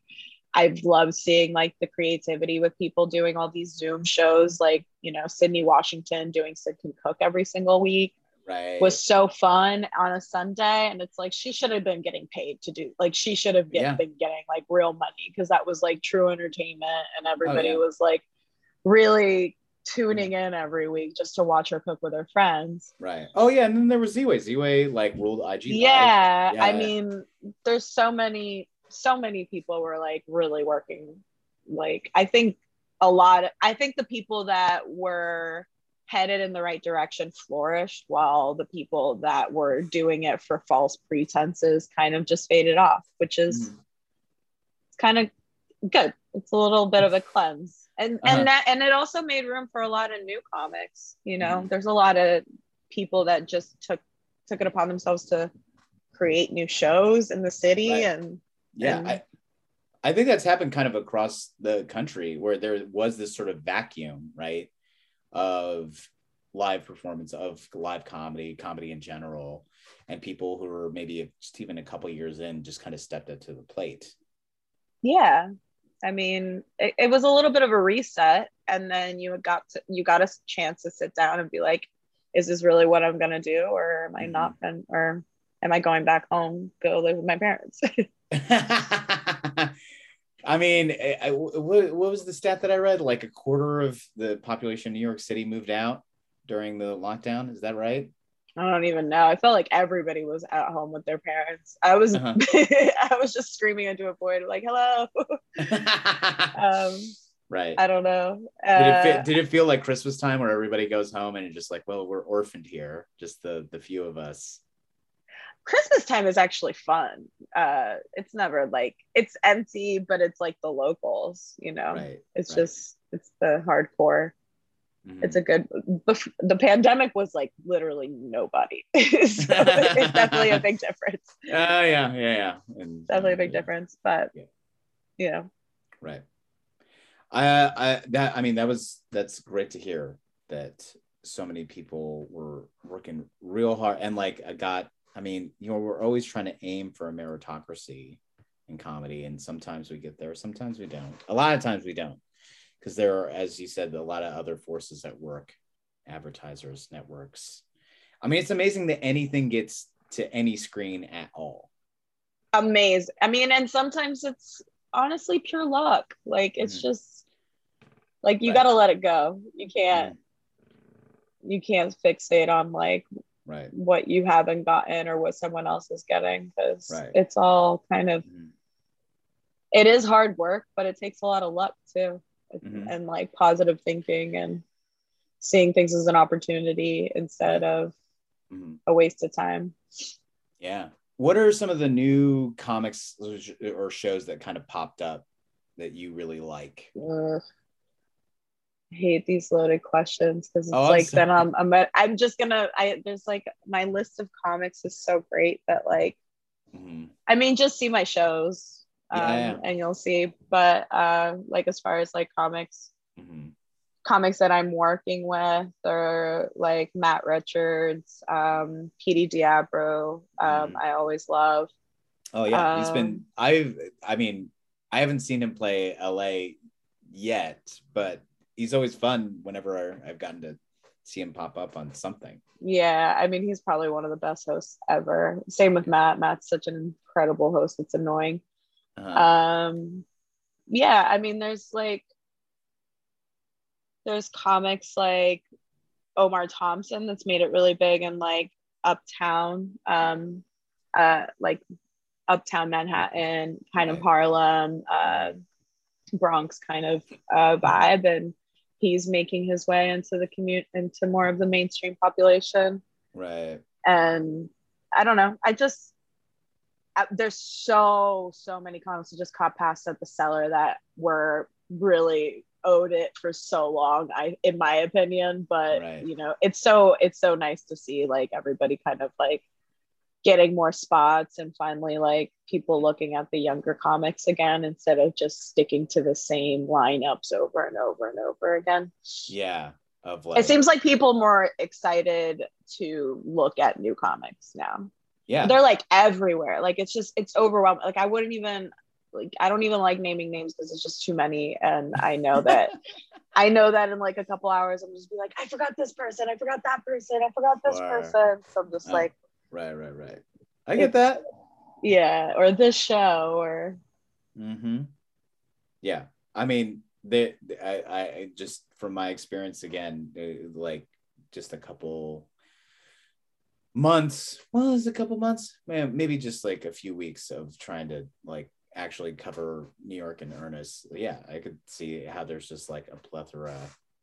i've loved seeing like the creativity with people doing all these zoom shows like you know Sydnee Washington doing sid can cook every single week Right. was so fun on a sunday and it's like she should have been getting paid to do like she should have get, Yeah. been getting like real money because that was like true entertainment and oh, everybody Oh, yeah. was like really tuning in every week just to watch her cook with her friends. right. Oh yeah, and then there was Z-Way. Z-Way like ruled IG. Live. Yeah, I mean, there's so many, so many people were like really working. Like, I think a lot. I think the people that were headed in the right direction flourished while the people that were doing it for false pretenses kind of just faded off which is Mhm. it's kind of good it's a little bit of a cleanse and Uh-huh. and that and it also made room for a lot of new comics you know Mhm. there's a lot of people that just took took it upon themselves to create new shows in the city Right. and Yeah, And- I, I think that's happened kind of across the country where there was this sort of vacuum, right, of live performance of live comedy, comedy in general, and people who were maybe just even a couple years in just kind of stepped up to the plate. yeah i mean it, it was a little bit of a reset and then you got to you got a chance to sit down and be like is this really what i'm gonna do or am i Mhm. not going or am i going back home go live with my parents <laughs> <laughs> I mean, I, I- what, what was the stat that I read? Like a quarter of the population of New York City moved out during the lockdown. Is that right? i don't even know i felt like everybody was at home with their parents i was Uh-huh. <laughs> i was just screaming into a void like hello <laughs> um right. i don't know did it, Uh, did it feel like Christmas time where everybody goes home and you're just like, well, we're orphaned here, just the the few of us. Christmas time is actually fun. Uh, it's never like it's empty, but it's like the locals, you know. Right. It's right. just it's the hardcore. Mhm. It's a good. The, the pandemic was like literally nobody, <laughs> so it's definitely a big difference. Oh <laughs> yeah, yeah, yeah. And, Definitely a big yeah, difference, but Yeah. you know, Right. I I that I mean that was that's great to hear that so many people were working real hard and like I got I mean you know we're always trying to aim for a meritocracy in comedy and sometimes we get there sometimes we don't a lot of times we don't because there are as you said a lot of other forces at work advertisers networks I mean it's amazing that anything gets to any screen at all amazed. I mean, and sometimes it's honestly pure luck. Like it's Mhm. just like you Right. got to let it go. You can't. You can't fixate on like right what you haven't gotten or what someone else is getting because Right. it's all kind of Mhm. it is hard work but it takes a lot of luck too Mhm. and like positive thinking and seeing things as an opportunity instead of Mhm. a waste of time Yeah. What are some of the new comics or shows that kind of popped up that you really like? Ugh. Hate these loaded questions because it's Oh, like then I'm, I'm I'm just gonna I there's like my list of comics is so great that like Mhm. I mean, just see my shows, um, Yeah, and you'll see. But uh, like as far as like comics, Mhm. comics that I'm working with are like Matt Richards, um, Petey DeAbreu. Um, Mhm. I always love. Oh yeah, he's been. I've. I mean, I haven't seen him play LA yet, but he's always fun whenever I've gotten to see him pop up on something. Yeah, I mean, he's probably one of the best hosts ever. Same with Matt. Matt's such an incredible host. It's annoying. Uh-huh. um yeah i mean there's like there's comics like omar thompson that's made it really big in like uptown um uh like uptown manhattan kind of harlem uh bronx kind of uh vibe and he's making his way into the commute into more of the mainstream population right. and I don't know. I just I, there's so so many comics that just caught past at the cellar that were really owed it for so long. I, in my opinion, but Right. you know, it's so it's so nice to see like everybody kind of like getting more spots and finally like people looking at the younger comics again instead of just sticking to the same lineups over and over and over again Yeah. Of like. it seems like people more excited to look at new comics now Yeah. they're like everywhere like it's just it's overwhelming like i wouldn't even like i don't even like naming names because it's just too many and i know that <laughs> i know that in like a couple hours i'm just be like i forgot this person i forgot that person i forgot this Sure. person so i'm just Oh. like Right. Right. Right. I get that. yeah or this show or Mm-hmm. Yeah, I mean, they, I, I just from my experience again, uh, like just a couple months. Well, it's a couple months. Maybe just like a few weeks of trying to like actually cover New York in earnest. Yeah, I could see how there's just like a plethora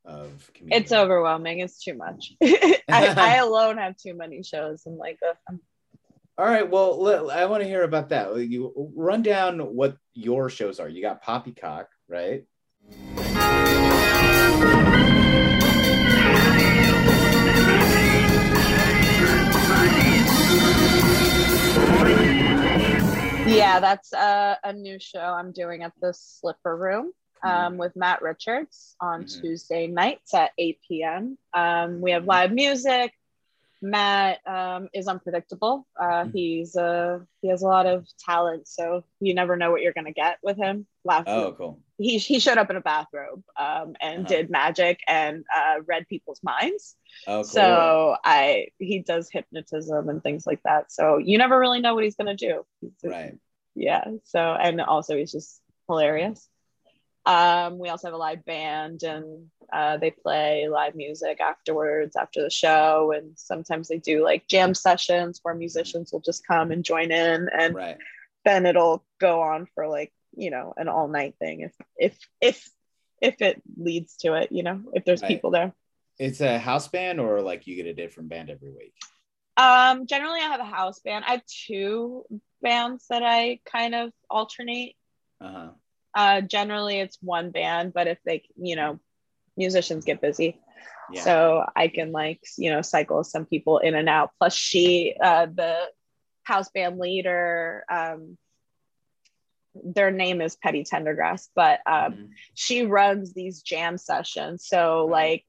of community. It's overwhelming. It's too much. <laughs> I, I <laughs> alone have too many shows and like uh, All right. Well, I want to hear about that. You run down what your shows are. You got Poppycock, right? Yeah, that's a, a new show I'm doing at the Slipper Room um, with Matt Richards on Mhm. Tuesday nights at 8 p.m. Um, we have live music. Matt um, is unpredictable. Uh, Mhm. He's uh, he has a lot of talent, so you never know what you're gonna get with him. Last Oh, cool. he he showed up in a bathrobe um, and Uh-huh. did magic and uh, read people's minds. Oh, cool. So I he does hypnotism and things like that. So you never really know what he's gonna do. He's- right. Yeah. So and also he's just hilarious. Um, we also have a live band and uh, they play live music afterwards after the show and sometimes they do like jam sessions where musicians will just come and join in and Right. then it'll go on for like you know an all night thing if if if if it leads to it you know if there's Right. people there It's a house band, or like you get a different band every week. um generally i have a house band i have two bands that i kind of alternate Uh huh. Uh generally it's one band but if they you know musicians get busy Yeah. so i can like you know cycle some people in and out plus she uh the house band leader um their name is petty tendergrass but um Mhm. she runs these jam sessions so like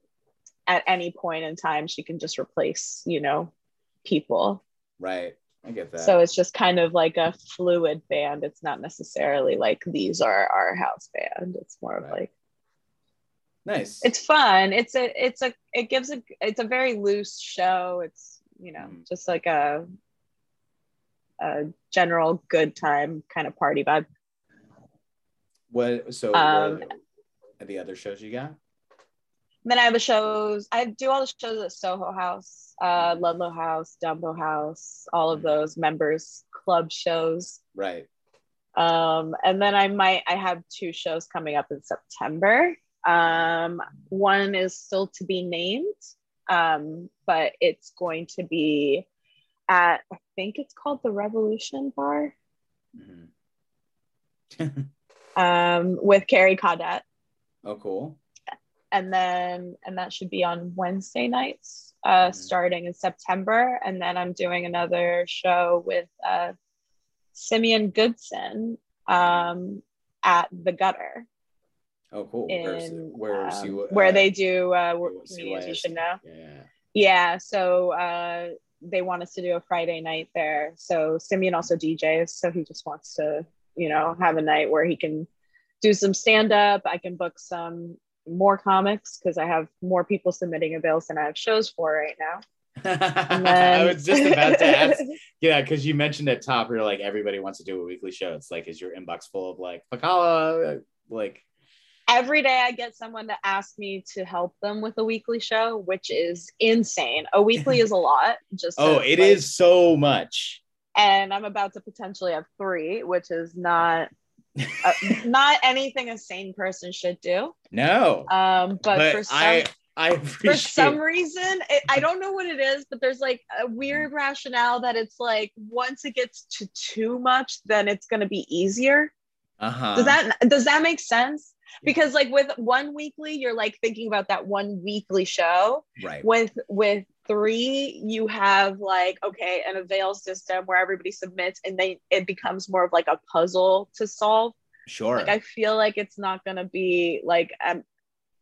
at any point in time she can just replace you know people Right. I get that. so it's just kind of like a fluid band it's not necessarily like these are our house band it's more of like nice. it's fun it's a it's a it gives a it's a very loose show it's you know Mhm. just like a a general good time kind of party vibe what? So Um, what are the other shows you got? Then I have the shows. I do all the shows at Soho House, uh, Ludlow House, Dumbo House, all of those members club shows. Right. Um, and then I might I have two shows coming up in September. Um, one is still to be named, um, but it's going to be at I think it's called the Revolution Bar Mhm. um, with Carrie Caudette. oh, cool. And then and that should be on Wednesday nights, uh, Mhm. starting in September. And then I'm doing another show with uh, Simeon Goodson um, at the Gutter Oh, cool. Where's, in where's um, you, where uh, they do uh, comedians you should know. Yeah. Yeah, so uh, they want us to do a Friday night there. So Simeon also DJs, so he just wants to, you know, have a night where he can do some stand up. I can book some more comics because I have more people submitting avails than I have shows for right now. <laughs> And I was just about to ask. <laughs> Yeah, because you mentioned at top, you're like everybody wants to do a weekly show. It's like, is your inbox full of like Pakala? Like, Every day I get someone to ask me to help them with a weekly show, which is insane. A weekly is a lot. Just <laughs> oh, it like- is so much. and I'm about to potentially have three, which is not uh, not anything a sane person should do. No, Um, but, but for some I I for some reason, it, I don't know what it is, but there's like a weird rationale that it's like once it gets to too much, then it's gonna be easier. uh-huh. Does that does that make sense? Because like with one weekly, you're like thinking about that one weekly show. right? With with three, you have like okay, an avail system where everybody submits, and then it becomes more of like a puzzle to solve. Sure. Like I feel like it's not gonna be like um,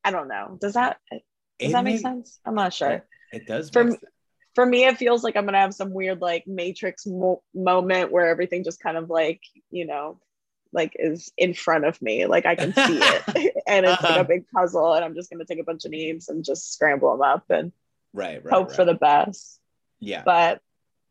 I don't know. Does that does It that make make- sense? I'm not sure. It, it does. For make me- sense. For me, it feels like I'm gonna have some weird like Matrix mo- moment where everything just kind of like you know, like is in front of me, like I can see it, <laughs> <laughs> and it's like Uh-huh. a big puzzle, and I'm just gonna take a bunch of names and just scramble them up and Right. Right. hope right. for the best. yeah. But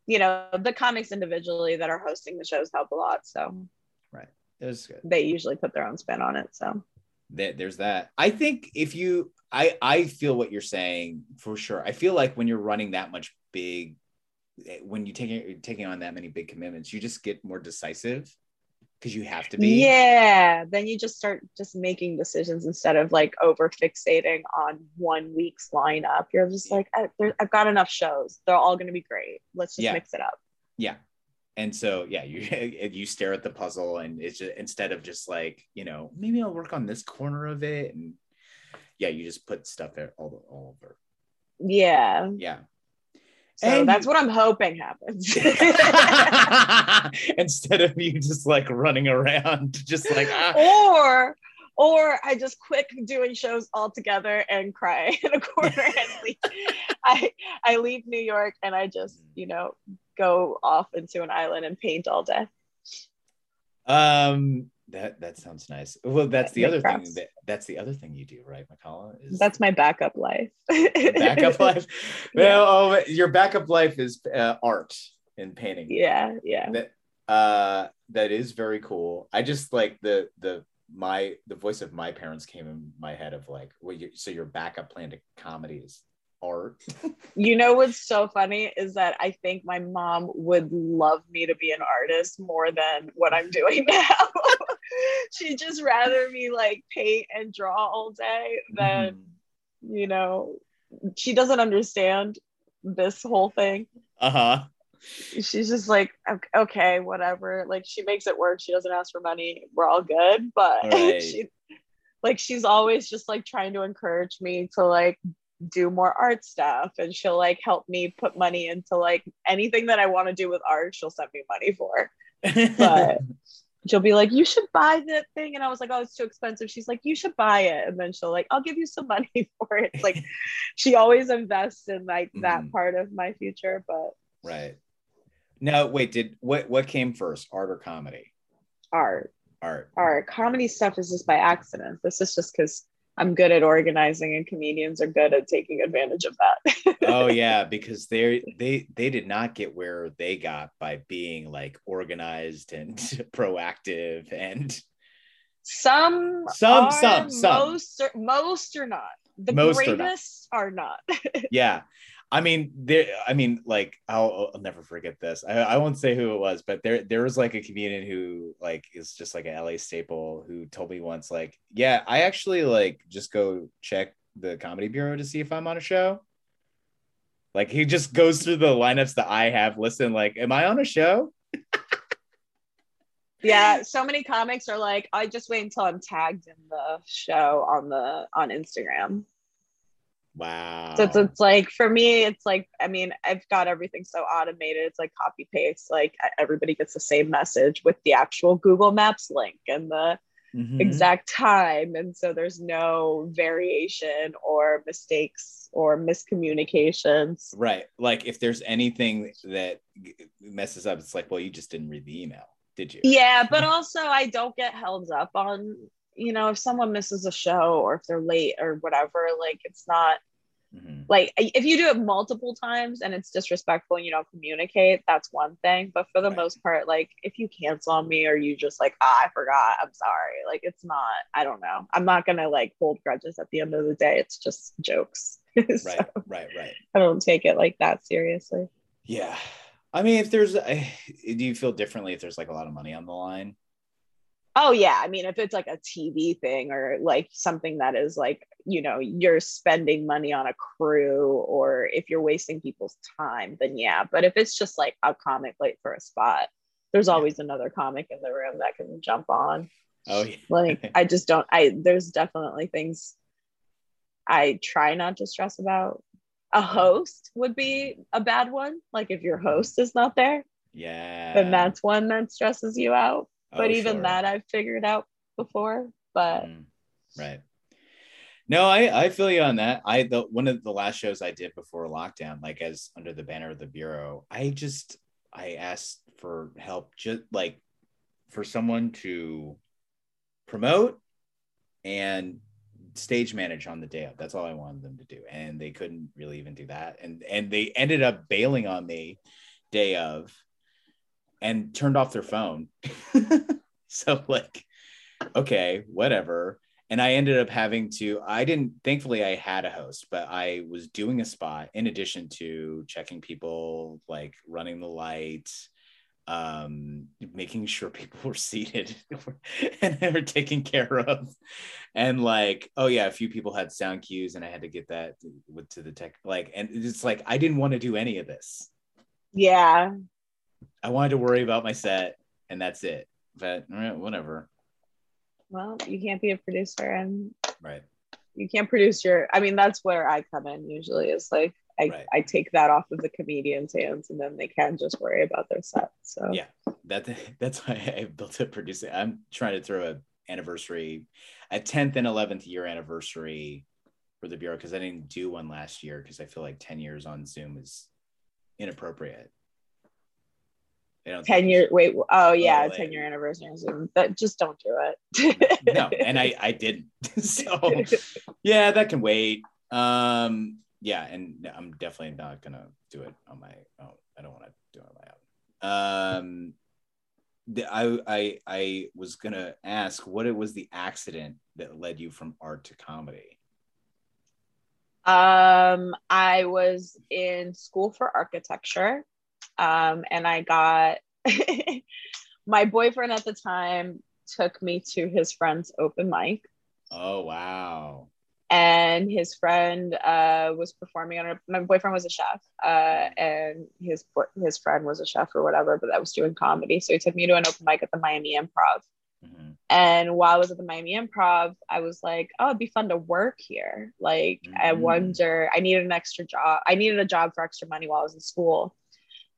you know, the comics individually that are hosting the shows help a lot, so Right. It was good. they usually put their own spin on it. So there's that. I think if you, I, I feel what you're saying for sure. I feel like when you're running that much big, eh, when you taking taking on that many big commitments, you just get more decisive, because you have to be. Yeah. Then you just start just making decisions instead of like over fixating on one week's lineup. You're just like, I, I've got enough shows. They're all going to be great. Let's just Yeah. mix it up. Yeah. And so yeah, you <laughs> you stare at the puzzle and it's just instead of just like, you know, maybe I'll work on this corner of it and yeah, you just put stuff there all, all over. Yeah. Yeah. So And that's what I'm hoping happens. <laughs> instead of you just like running around <laughs> just like ah. or or I just quit doing shows altogether and cry <laughs> in a corner and leave. I I leave New York and I just, you know, go off into an island and paint all day. um that that sounds nice. Well that's the other thing that that's the other thing you do right Makala is That's my backup life. backup <laughs> life? Well oh, your backup life is uh, art and painting. Yeah, yeah. that uh that is very cool. I just like the the my the voice of my parents came in my head of like well you, so your backup plan to comedy is art? <laughs> You know what's so funny is that I think my mom would love me to be an artist more than what I'm doing <laughs> now. <laughs> She'd just rather me like paint and draw all day than, you know, she doesn't understand this whole thing. uh-huh She's just like, "Ok- okay, whatever. Like she makes it work. She doesn't ask for money. We're all good. But <laughs> Right. she like she's always just like trying to encourage me to like do more art stuff and she'll like help me put money into like anything that I want to do with art, she'll send me money for. <laughs> But she'll be like, you should buy that thing. And I was like, oh, it's too expensive. She's like, you should buy it. And then she'll like, I'll give you some money <laughs> for it. It's like <laughs> she always invests in like that Mhm. part of my future. But right now wait did what what came first art or comedy art, art art, comedy stuff is just by accident. This is just because I'm good at organizing and comedians are good at taking advantage of that. <laughs> oh yeah because they they they did not get where they got by being like organized and <laughs> proactive and Some, Some- are, some- some. most, are, most are not. The Most are not. greatest are not. <laughs> yeah i mean there i mean like I'll, I'll never forget this. I, I won't say who it was but there there was like a comedian who like is just like a la staple who told me once like yeah i actually like just go check the comedy bureau to see if i'm on a show. Like he just goes through the lineups that i have listen like am i on a show? <laughs> Yeah, so many comics are like, I just wait until I'm tagged in the show on the on Instagram. Wow So it's, it's like for me, it's like I mean, I've got everything so automated. It's like copy paste. Like everybody gets the same message with the actual Google Maps link and the Mhm. exact time, and so there's no variation or mistakes or miscommunications. right like if there's anything that messes up it's like well you just didn't read the email did you Yeah, but <laughs> also I don't get held up on, you know, if someone misses a show or if they're late or whatever, like it's not Mhm. like if you do it multiple times and it's disrespectful and you don't communicate, that's one thing. But for the Right. most part, like if you cancel on me or you just like, ah, I forgot, I'm sorry. Like it's not, I don't know. I'm not gonna like hold grudges at the end of the day. It's just jokes. <laughs> So right right right I don't take it like that seriously. Yeah. I mean, if there's, uh, do you feel differently if there's like a lot of money on the line? Oh yeah, I mean if it's like a TV thing or like something that is like, you know, you're spending money on a crew or if you're wasting people's time, then yeah. But if it's just like a comic late for a spot, there's always another comic in the room that can jump on. Oh, yeah. Like I just don't I there's definitely things I try not to stress about. A host would be a bad one. Like if your host is not there, Yeah. then that's one that stresses you out Oh, but even sure. that I've figured out before. But Mm, right. No, I, I feel you on that. I, the, one of the last shows I did before lockdown, like as under the banner of the Bureau, I just, I asked for help, just like for someone to promote and stage manage on the day of. That's all I wanted them to do. And they couldn't really even do that. And, and they ended up bailing on me day of and turned off their phone. <laughs> so like, okay, whatever. And I ended up having to, I didn't, thankfully, I had a host, but I was doing a spot in addition to checking people, like running the lights, um, making sure <laughs> people were seated <laughs> and they were taken care of. And like, oh yeah, a few people had sound cues, and I had to get that with to the tech. Like, and it's like I didn't want to do any of this. Yeah. I wanted to worry about my set, and that's it. But eh, whatever. Well, you can't be a producer and Right. you can't produce your I mean that's where I come in usually is like I, Right. I take that off of the comedian's hands and then they can just worry about their set. So Yeah. That <laughs> that's why I built a producing. I'm trying to throw a anniversary, a 10th and 11th year anniversary for the bureau because I didn't do one last year because I feel like 10 years on Zoom is inappropriate. I don't 10 year wait oh yeah like- 10 year anniversary That just don't do it. no, and I I didn't. <laughs> so yeah, that can wait. Um, yeah, and I'm definitely not gonna do it on my own. I don't want to do it on my own. Um, the, I I I was gonna ask what it was the accident that led you from art to comedy. Um, I was in school for architecture, um, and I got <laughs> my boyfriend at the time took me to his friend's open mic, Oh wow! and his friend uh, was performing on. A, my boyfriend was a chef, uh, and his his friend was a chef or whatever, but that was doing comedy. So he took me to an open mic at the Miami Improv. Mhm. And while I was at the Miami Improv, I was like, oh, it'd be fun to work here. Like, I Mhm. wonder, I needed an extra job. I needed a job for extra money while I was in school.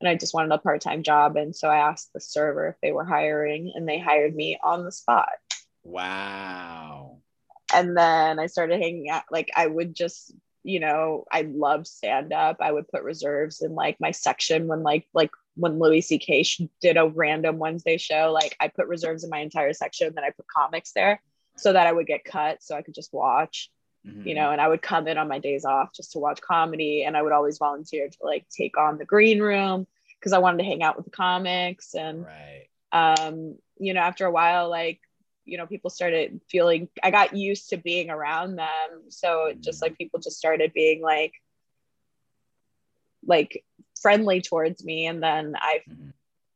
And I just wanted a part time job. And so I asked the server if they were hiring, and they hired me on the spot. Wow! And then I started hanging out. Like, I would just, you know, I loved stand up. I would put reserves in like my section when, like, like, when Louis C.K. did a random Wednesday show, like I put reserves in my entire section, then I put comics there so that I would get cut so I could just watch, Mhm. you know, and I would come in on my days off just to watch comedy. And I would always volunteer to like take on the green room because I wanted to hang out with the comics. And, right. um, you know, after a while, like, you know, people started feeling, I got used to being around them. So it just like people just started being like, like friendly towards me. And then I Mhm.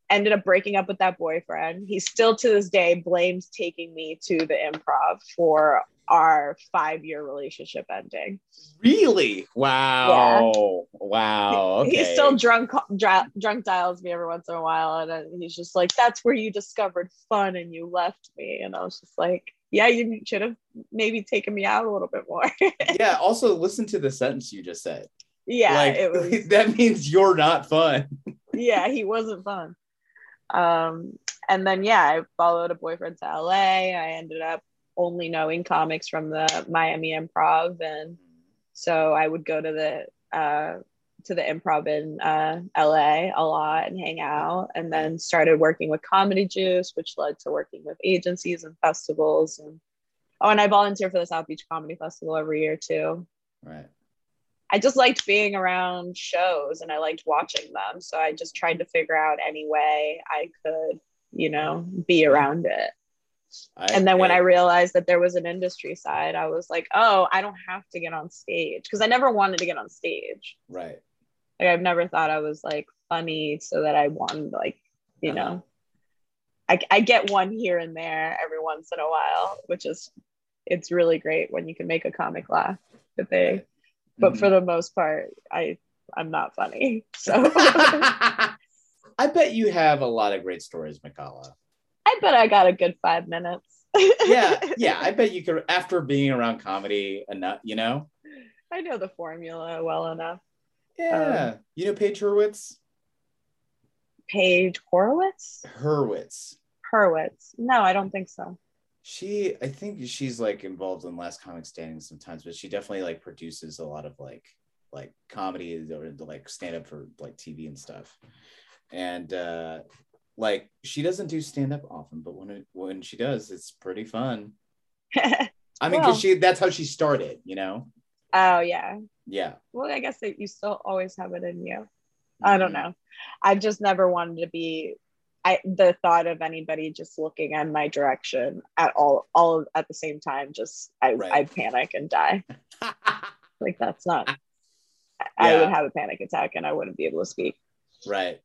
ended up breaking up with that boyfriend. He still to this day blames taking me to the improv for our five year relationship ending. Really? Wow! Wow! Okay. He still drunk drunk dials me every once in a while, and then he's just like, "That's where you discovered fun, and you left me." And I was just like, "Yeah, you should have maybe taken me out a little bit more." <laughs> yeah. Also, listen to the sentence you just said. yeah, like it was. <laughs> that means you're not fun. <laughs> yeah, he wasn't fun. Um, and then yeah, I followed a boyfriend to LA. I ended up only knowing comics from the Miami Improv, and so I would go to the uh, to the Improv in uh, LA a lot and hang out, and then started working with Comedy Juice, which led to working with agencies and festivals. And oh, and I volunteer for the South Beach Comedy Festival every year too. Right. I just liked being around shows and I liked watching them. So I just tried to figure out any way I could, you know, be around it. I, And then when I realized that there was an industry side, I was like, oh, I don't have to get on stage because I never wanted to get on stage. right. Like I've never thought I was like funny so that I wanted like, you Uh-huh. know, I, I get one here and there every once in a while, which is it's really great when you can make a comic laugh. But they Right. but Mhm. for the most part i i'm not funny so <laughs> I bet you have a lot of great stories, Makala. I bet i got a good five minutes Yeah, yeah. <laughs> I bet you could after being around comedy enough, you know? i know the formula well enough Yeah. Um, you know Paige Hurwitz? paige horowitz Hurwitz. hurwitz no i don't think so She I think she's like involved in Last Comic Standing sometimes, but she definitely like produces a lot of like like comedy or like stand up for like TV and stuff. And uh like she doesn't do stand up often, but when it when she does, it's pretty fun. <laughs> I mean, Well. she that's how she started, you know? oh yeah Yeah. well i guess that you still always have it in you i don't Mhm. know i've just never wanted to be I the thought of anybody just looking in my direction at all all at the same time just I Right. I'd panic and die. <laughs> Like that's not I would have a panic attack and I wouldn't be able to speak. right.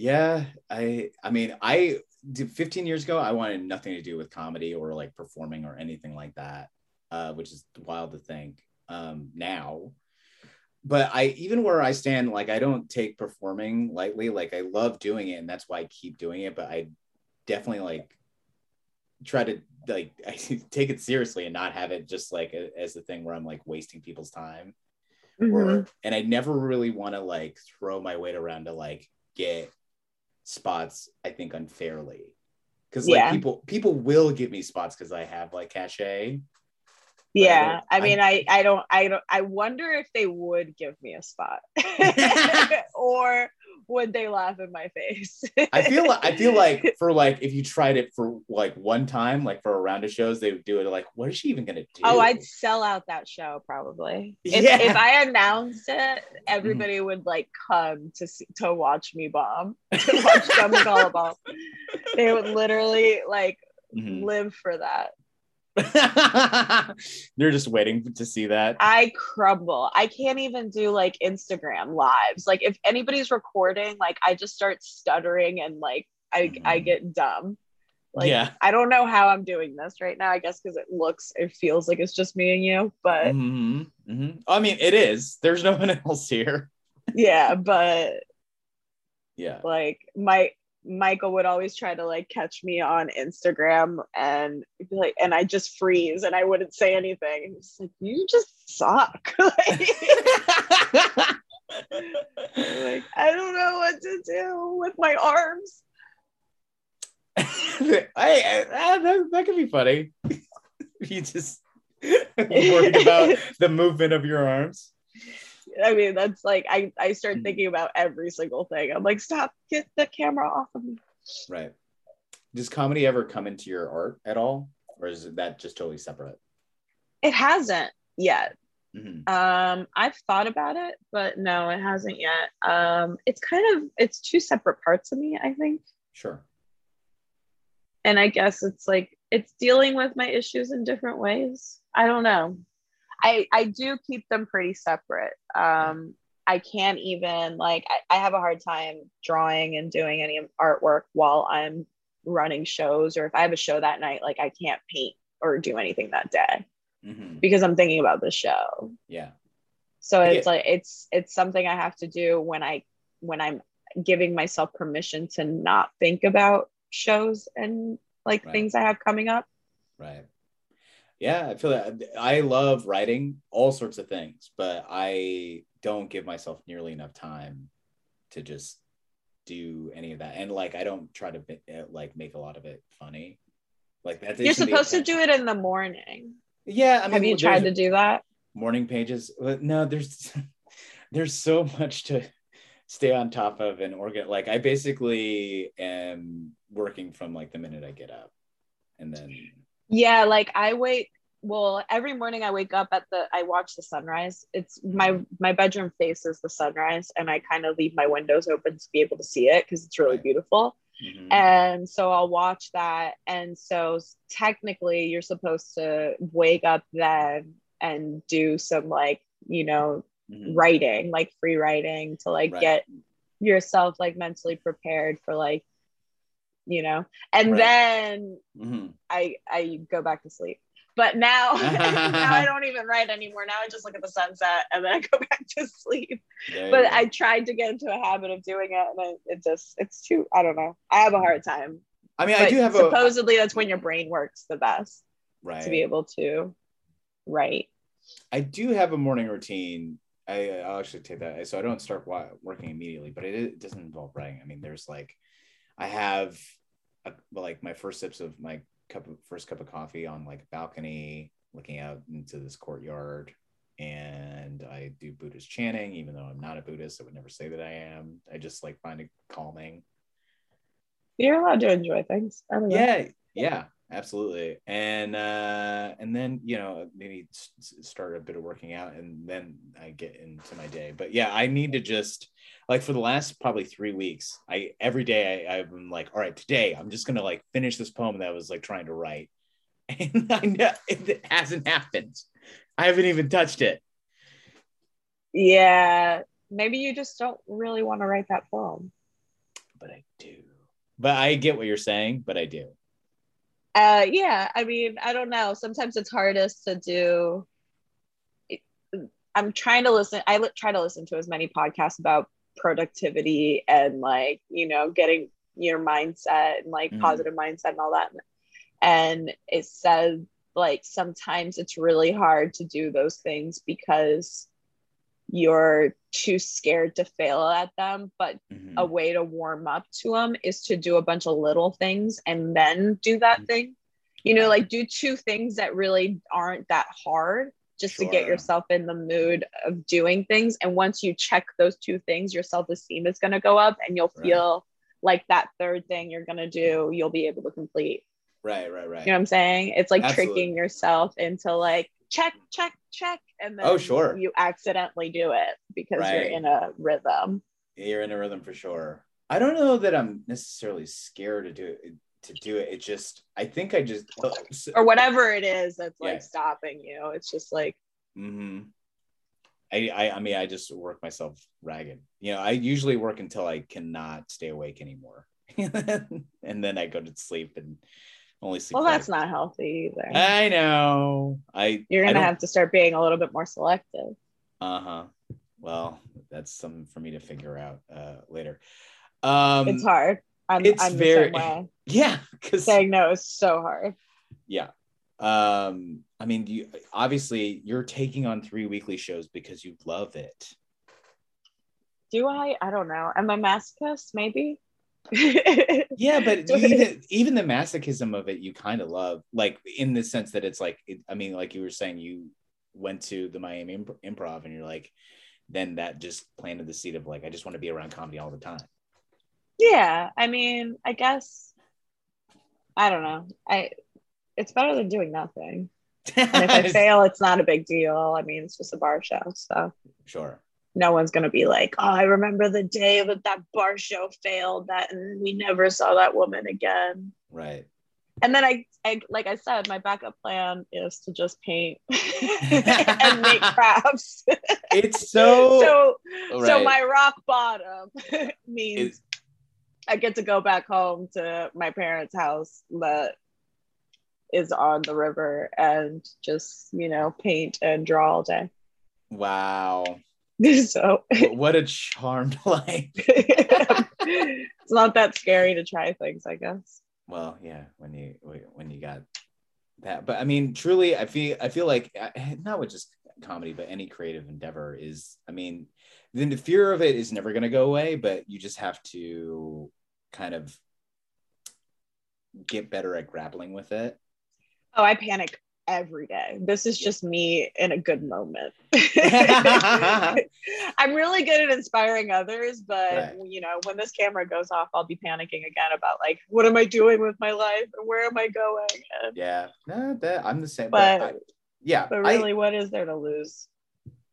Yeah, I I mean, I did 15 years ago, I wanted nothing to do with comedy or like performing or anything like that, uh, which is wild to think um, now. But I even where I stand, like I don't take performing lightly. Like I love doing it, and that's why I keep doing it. But I definitely like try to like I <laughs> take it seriously and not have it just like a, as the thing where I'm like wasting people's time. Mhm. Or and I never really want to like throw my weight around to like get spots. I think unfairly because like Yeah. people people will give me spots because I have like cachet. Yeah, don't- I mean, I, I don't, I don't, I wonder if they would give me a spot, <laughs> <laughs> or would they laugh in my face? I feel like I feel like <laughs> for like if you tried it for like one time, like for a round of shows, they would do it like, what is she even gonna do? Oh, I'd sell out that show probably. If, Yeah. if I announced it, everybody would like come to see, to watch me bomb, <laughs> to watch Dumb and Gullible. They would literally like Mhm. live for that. <laughs> They're just waiting to see that. I crumble. I can't even do like Instagram lives. Like if anybody's recording, like I just start stuttering and like I I Mhm. get dumb. Like Yeah. I don't know how I'm doing this right now. I guess because it looks, it feels like it's just me and you. But Mhm. Mhm. I mean, it is. There's no one <laughs> else here. yeah, but Yeah. like my Michael would always try to like catch me on Instagram and be like, and I just freeze and I wouldn't say anything. And he's like, you just suck. <laughs> like, like, I don't know what to do with my arms. <laughs> I, I, ah, that, that could be funny. <laughs> you just worried about the movement of your arms. I mean, that's like I, I start Mhm. thinking about every single thing. I'm like, stop, get the camera off of me. Right. Does comedy ever come into your art at all? Or is that just totally separate? It hasn't yet. Mhm. Um, I've thought about it, but no, it hasn't yet. Um, it's kind of it's two separate parts of me, I think. Sure. And I guess it's like it's dealing with my issues in different ways. I don't know. I I do keep them pretty separate. Um, I can't even like I, I have a hard time drawing and doing any artwork while I'm running shows, or if I have a show that night, like I can't paint or do anything that day hmm because I'm thinking about the show. Yeah. so Yeah. it's like it's it's something i have to do when i when i'm giving myself permission to not think about shows and like Right. things i have coming up Right. Yeah, I feel that I love writing all sorts of things, but I don't give myself nearly enough time to just do any of that. And like, I don't try to uh, like make a lot of it funny. Like that. you're supposed to do it in the morning Yeah, I mean, have you tried to do that morning pages? But no, there's <laughs> there's so much to stay on top of and organ. Like, I basically am working from like the minute I get up, and then yeah like i wait well every morning i wake up at the i watch the sunrise it's my my bedroom faces the sunrise and i kind of leave my windows open to be able to see it because it's really Right. beautiful Mhm. and so I'll watch that. And so technically, you're supposed to wake up then and do some like you know Mhm. writing, like free writing, to like Right. get yourself like mentally prepared for like you know. And Right. then Mhm. I I go back to sleep. But now, <laughs> now I don't even write anymore. Now I just look at the sunset and then I go <laughs> back to sleep There but. I tried to get into a habit of doing it, and it, it just it's too. I don't know. I have a hard time. I mean, I do have a supposedly that's when your brain works the best right. to be able to write. I do have a morning routine. I, I'll actually take that. So I don't start working immediately, but it, it doesn't involve writing. I mean, there's like, I have a, like my first sips of my cup of first cup of coffee on like a balcony, looking out into this courtyard, and I do Buddhist chanting, even though I'm not a Buddhist. I would never say that I am. I just like find it calming. You're allowed to enjoy things. I don't know. yeah yeah absolutely and uh and then you know maybe start a bit of working out and then i get into my day but yeah i need to just like for the last probably three weeks i every day I, i've been like all right today i'm just gonna like finish this poem that i was like trying to write <laughs> and i know <laughs> it hasn't happened i haven't even touched it Yeah. Maybe you just don't really want to write that poem. but I do. But I get what you're saying, but I do. Uh, yeah, I mean, I don't know. Sometimes it's hardest to do. I'm trying to listen. I li- try to listen to as many podcasts about productivity and like you know getting your mindset and like Mhm. positive mindset and all that. And it says like sometimes it's really hard to do those things because you're too scared to fail at them. But Mhm. a way to warm up to them is to do a bunch of little things and then do Mm-hmm. that thing. You know, like do two things that really aren't that hard just to get yourself in the mood of doing things. And once you check those two things, your self esteem is going to go up and you'll Right. feel like that third thing you're going to do, you'll be able to complete. Right, right, right. You know what I'm saying? It's like Absolutely. tricking yourself into like, check, check, check. And then Oh, sure. you accidentally do it because Right. you're in a rhythm. You're in a rhythm for sure. I don't know that I'm necessarily scared to do it. To do it, it just. I think I just. or whatever it is that's like Yeah. stopping you. It's just like, Mm-hmm. I, I I mean I just work myself ragged. You know, I usually work until I cannot stay awake anymore, <laughs> and then I go to sleep and only sleep. well, that's not healthy either. I know. I You're gonna don't- have to start being a little bit more selective. Uh huh. Well, that's something for me to figure out uh, later. Um, it's hard. I'm, it's I'm very- the same way. <laughs> Yeah, because Saying no is so hard. yeah. Um, I mean, you obviously you're taking on three weekly shows because you love it. Do I? I don't know. Am I masochist? Maybe. Yeah, but <laughs> even even the masochism of it, you kind of love, like in the sense that it's like, it, I mean, like you were saying, you went to the Miami Imp- Improv, and you're like, then that just planted the seed of like, I just want to be around comedy all the time. yeah. I mean, I guess. I don't know. I. It's better than doing nothing. <laughs> And if I fail, it's not a big deal. I mean, it's just a bar show, so. sure. No one's going to be like, oh, I remember the day that that bar show failed that and we never saw that woman again. Right. And then I, I like I said, my backup plan is to just paint <laughs> and make <laughs> crafts. It's <laughs> so, so, so my rock bottom means Is- I get to go back home to my parents' house that is on the river and just, you know, paint and draw all day. wow. <laughs> so what a charmed <laughs> life. <laughs> it's not that scary to try things, I guess. Well, yeah, when you when you got that, but I mean, truly, I feel I feel like uh, <sighs> not with just comedy, but any creative endeavor is. I mean, then the fear of it is never going to go away, but you just have to kind of get better at grappling with it. Oh, I panic every day. This is just me in a good moment. <laughs> <laughs> I'm really good at inspiring others, but Right. you know, when this camera goes off, I'll be panicking again about like, what am I doing with my life and where am I going? And, Yeah, no, that I'm the same. But, but I- yeah, but I- really, what is there to lose?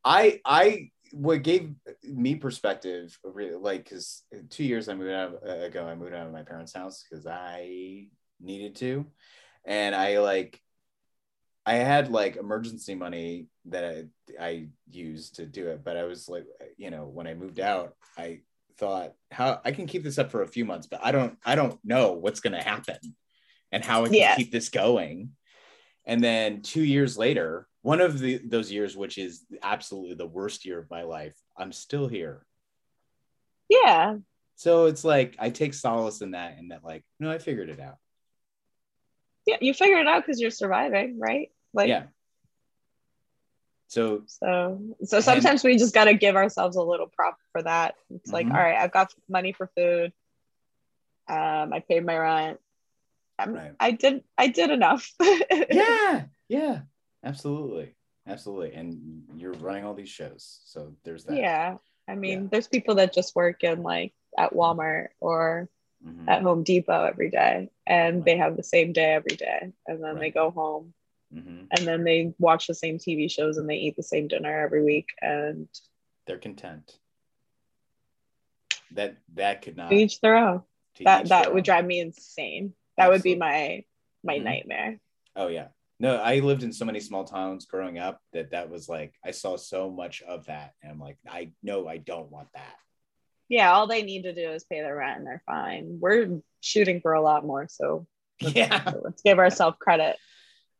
I I what gave me perspective really like because two years I moved out uh, ago I moved out of my parents' house because I needed to, and I like I had like emergency money that I, I used to do it, but I was like you know when I moved out I thought how I can keep this up for a few months, but I don't I don't know what's gonna happen and how I can Yeah. keep this going. And then two years later, one of the those years, which is absolutely the worst year of my life, I'm still here. Yeah, So it's like I take solace in that, and that like, no, I figured it out. yeah, you figure it out because you're surviving, right? Like, yeah. So So, so sometimes we just got to give ourselves a little prop for that. It's like, Mhm. all right, I've got money for food. Um, I paid my rent. I'm, Right. I did, I did enough. <laughs> yeah, yeah, absolutely, absolutely. And you're running all these shows, so there's that. yeah. I mean, Yeah. there's people that just work in like at Walmart or Mhm. at Home Depot every day, and they have the same day every day, and then they go home, Mhm. and then they watch the same TV shows and they eat the same dinner every week, and They're content. That that could not. each their own. That that would own. drive me insane. That would be Absolutely. my my Mhm. nightmare. Oh yeah. No, I lived in so many small towns growing up that that was like I saw so much of that, and I'm like, I know I don't want that. Yeah, all they need to do is pay their rent and they're fine. We're shooting for a lot more, so let's, <laughs> Yeah. let's give ourselves credit.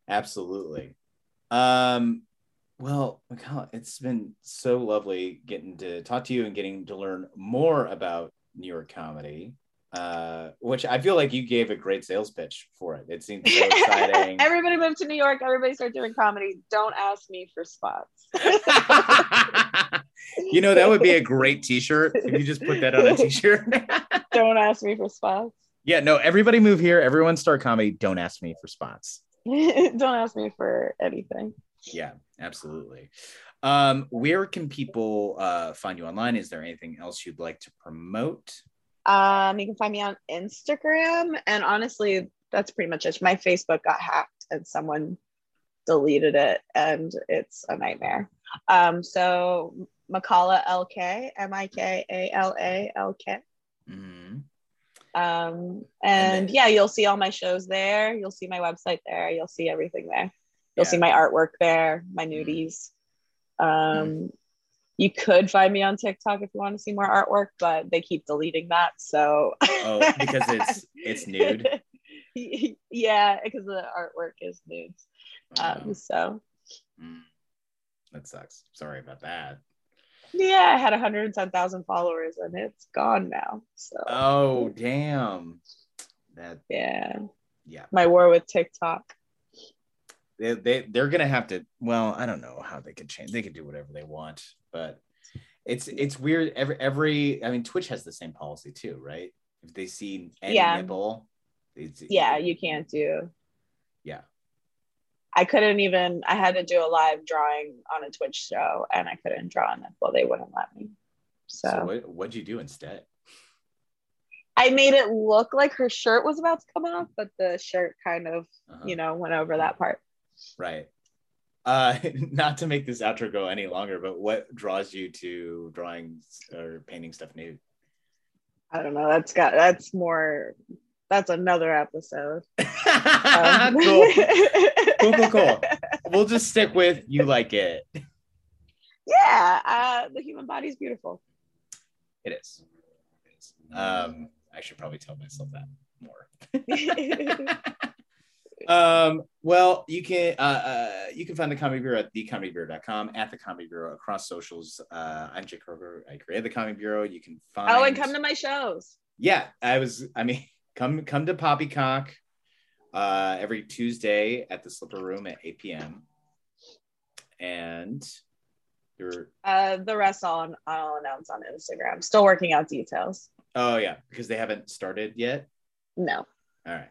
Absolutely. Um, well, Makala, it's been so lovely getting to talk to you and getting to learn more about New York comedy. Uh, which I feel like you gave a great sales pitch for it. It seemed so <laughs> exciting. Everybody moved to New York. Everybody start doing comedy. Don't ask me for spots. <laughs> you know, that would be a great t-shirt if you just put that on a t-shirt. <laughs> Don't ask me for spots. yeah, no, everybody move here. Everyone start comedy. Don't ask me for spots. <laughs> Don't ask me for anything. Yeah, absolutely. Um, where can people uh, find you online? Is there anything else you'd like to promote? Um, you can find me on Instagram, and honestly, that's pretty much it. My Facebook got hacked, and someone deleted it, and it's a nightmare. Um, so Makala LK, M I K A L A L K. Mhm. Um, And yeah, you'll see all my shows there. You'll see my website there. You'll see everything there. You'll see my artwork there, my nudies. Um, you could find me on TikTok if you want to see more artwork, but they keep deleting that. So Oh, because it's it's nude. <laughs> yeah, because the artwork is nudes. Um, so mm. That sucks. Sorry about that. Yeah, I had 110,000 followers and it's gone now. So Oh, damn. That yeah, yeah. my war with TikTok. They, they they're gonna have to. Well, I don't know how they could change. They could do whatever they want, but it's it's weird. Every every I mean, Twitch has the same policy too, right? If they see any Yeah. Yeah, you can't do. Yeah. I couldn't even. I had to do a live drawing on a Twitch show, and I couldn't draw a nipple. They wouldn't let me. So, So what what'd you do instead? I made it look like her shirt was about to come off, but the shirt kind of, Uh-huh. you know, went over that part. Right. Uh, <laughs> not to make this outro go any longer, but what draws you to drawing or painting stuff nude? I don't know. That's got. That's more. That's another episode. <laughs> Um, cool. Cool, cool, cool. <laughs> We'll just stick with you like it. yeah, uh, the human body is beautiful. It is. It is. Um, I should probably tell myself that more. <laughs> um, well, you can uh, uh, you can find the Comedy Bureau at thecomedybureau.com, at the Comedy Bureau across socials. Uh, I'm Jake Kroger. I created the Comedy Bureau. You can find. oh, and come to my shows. yeah, I was. I mean, come come to Poppycock uh, every Tuesday at the Slipper Room at 8 p.m. And you're Uh, the rest I'll, I'll announce on Instagram. Still working out details. oh yeah because they haven't started yet. No. All right.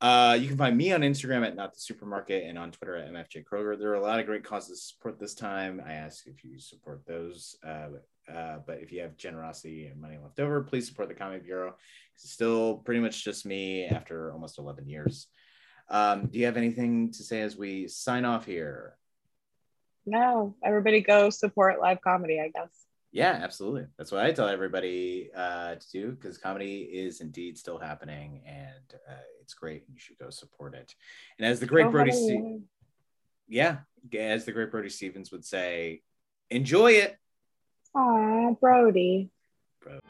Uh, you can find me on Instagram at not the supermarket and on Twitter at MFJ Kroger. There are a lot of great causes to support this time. I ask if you support those. Uh, uh, but if you have generosity and money left over, please support the Comedy Bureau. It's still pretty much just me after almost 11 years. Um, do you have anything to say as we sign off here? No. Everybody go support live comedy, I guess. Yeah, absolutely. That's what I tell everybody uh, to do because comedy is indeed still happening and uh, it's great. And You should go support it. And as the great Go Brody. Ste- yeah, as the great Brody Stevens would say, enjoy it. Aw, Brody. The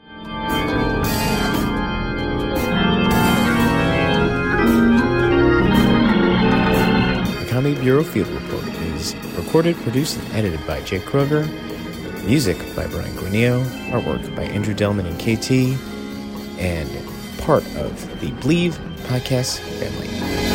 Comedy Bureau Field Report is recorded, produced, and edited by Jake Kroger. Music by Brian Guineo. Artwork by Andrew Delman and KT. And part of the Bleav podcast family.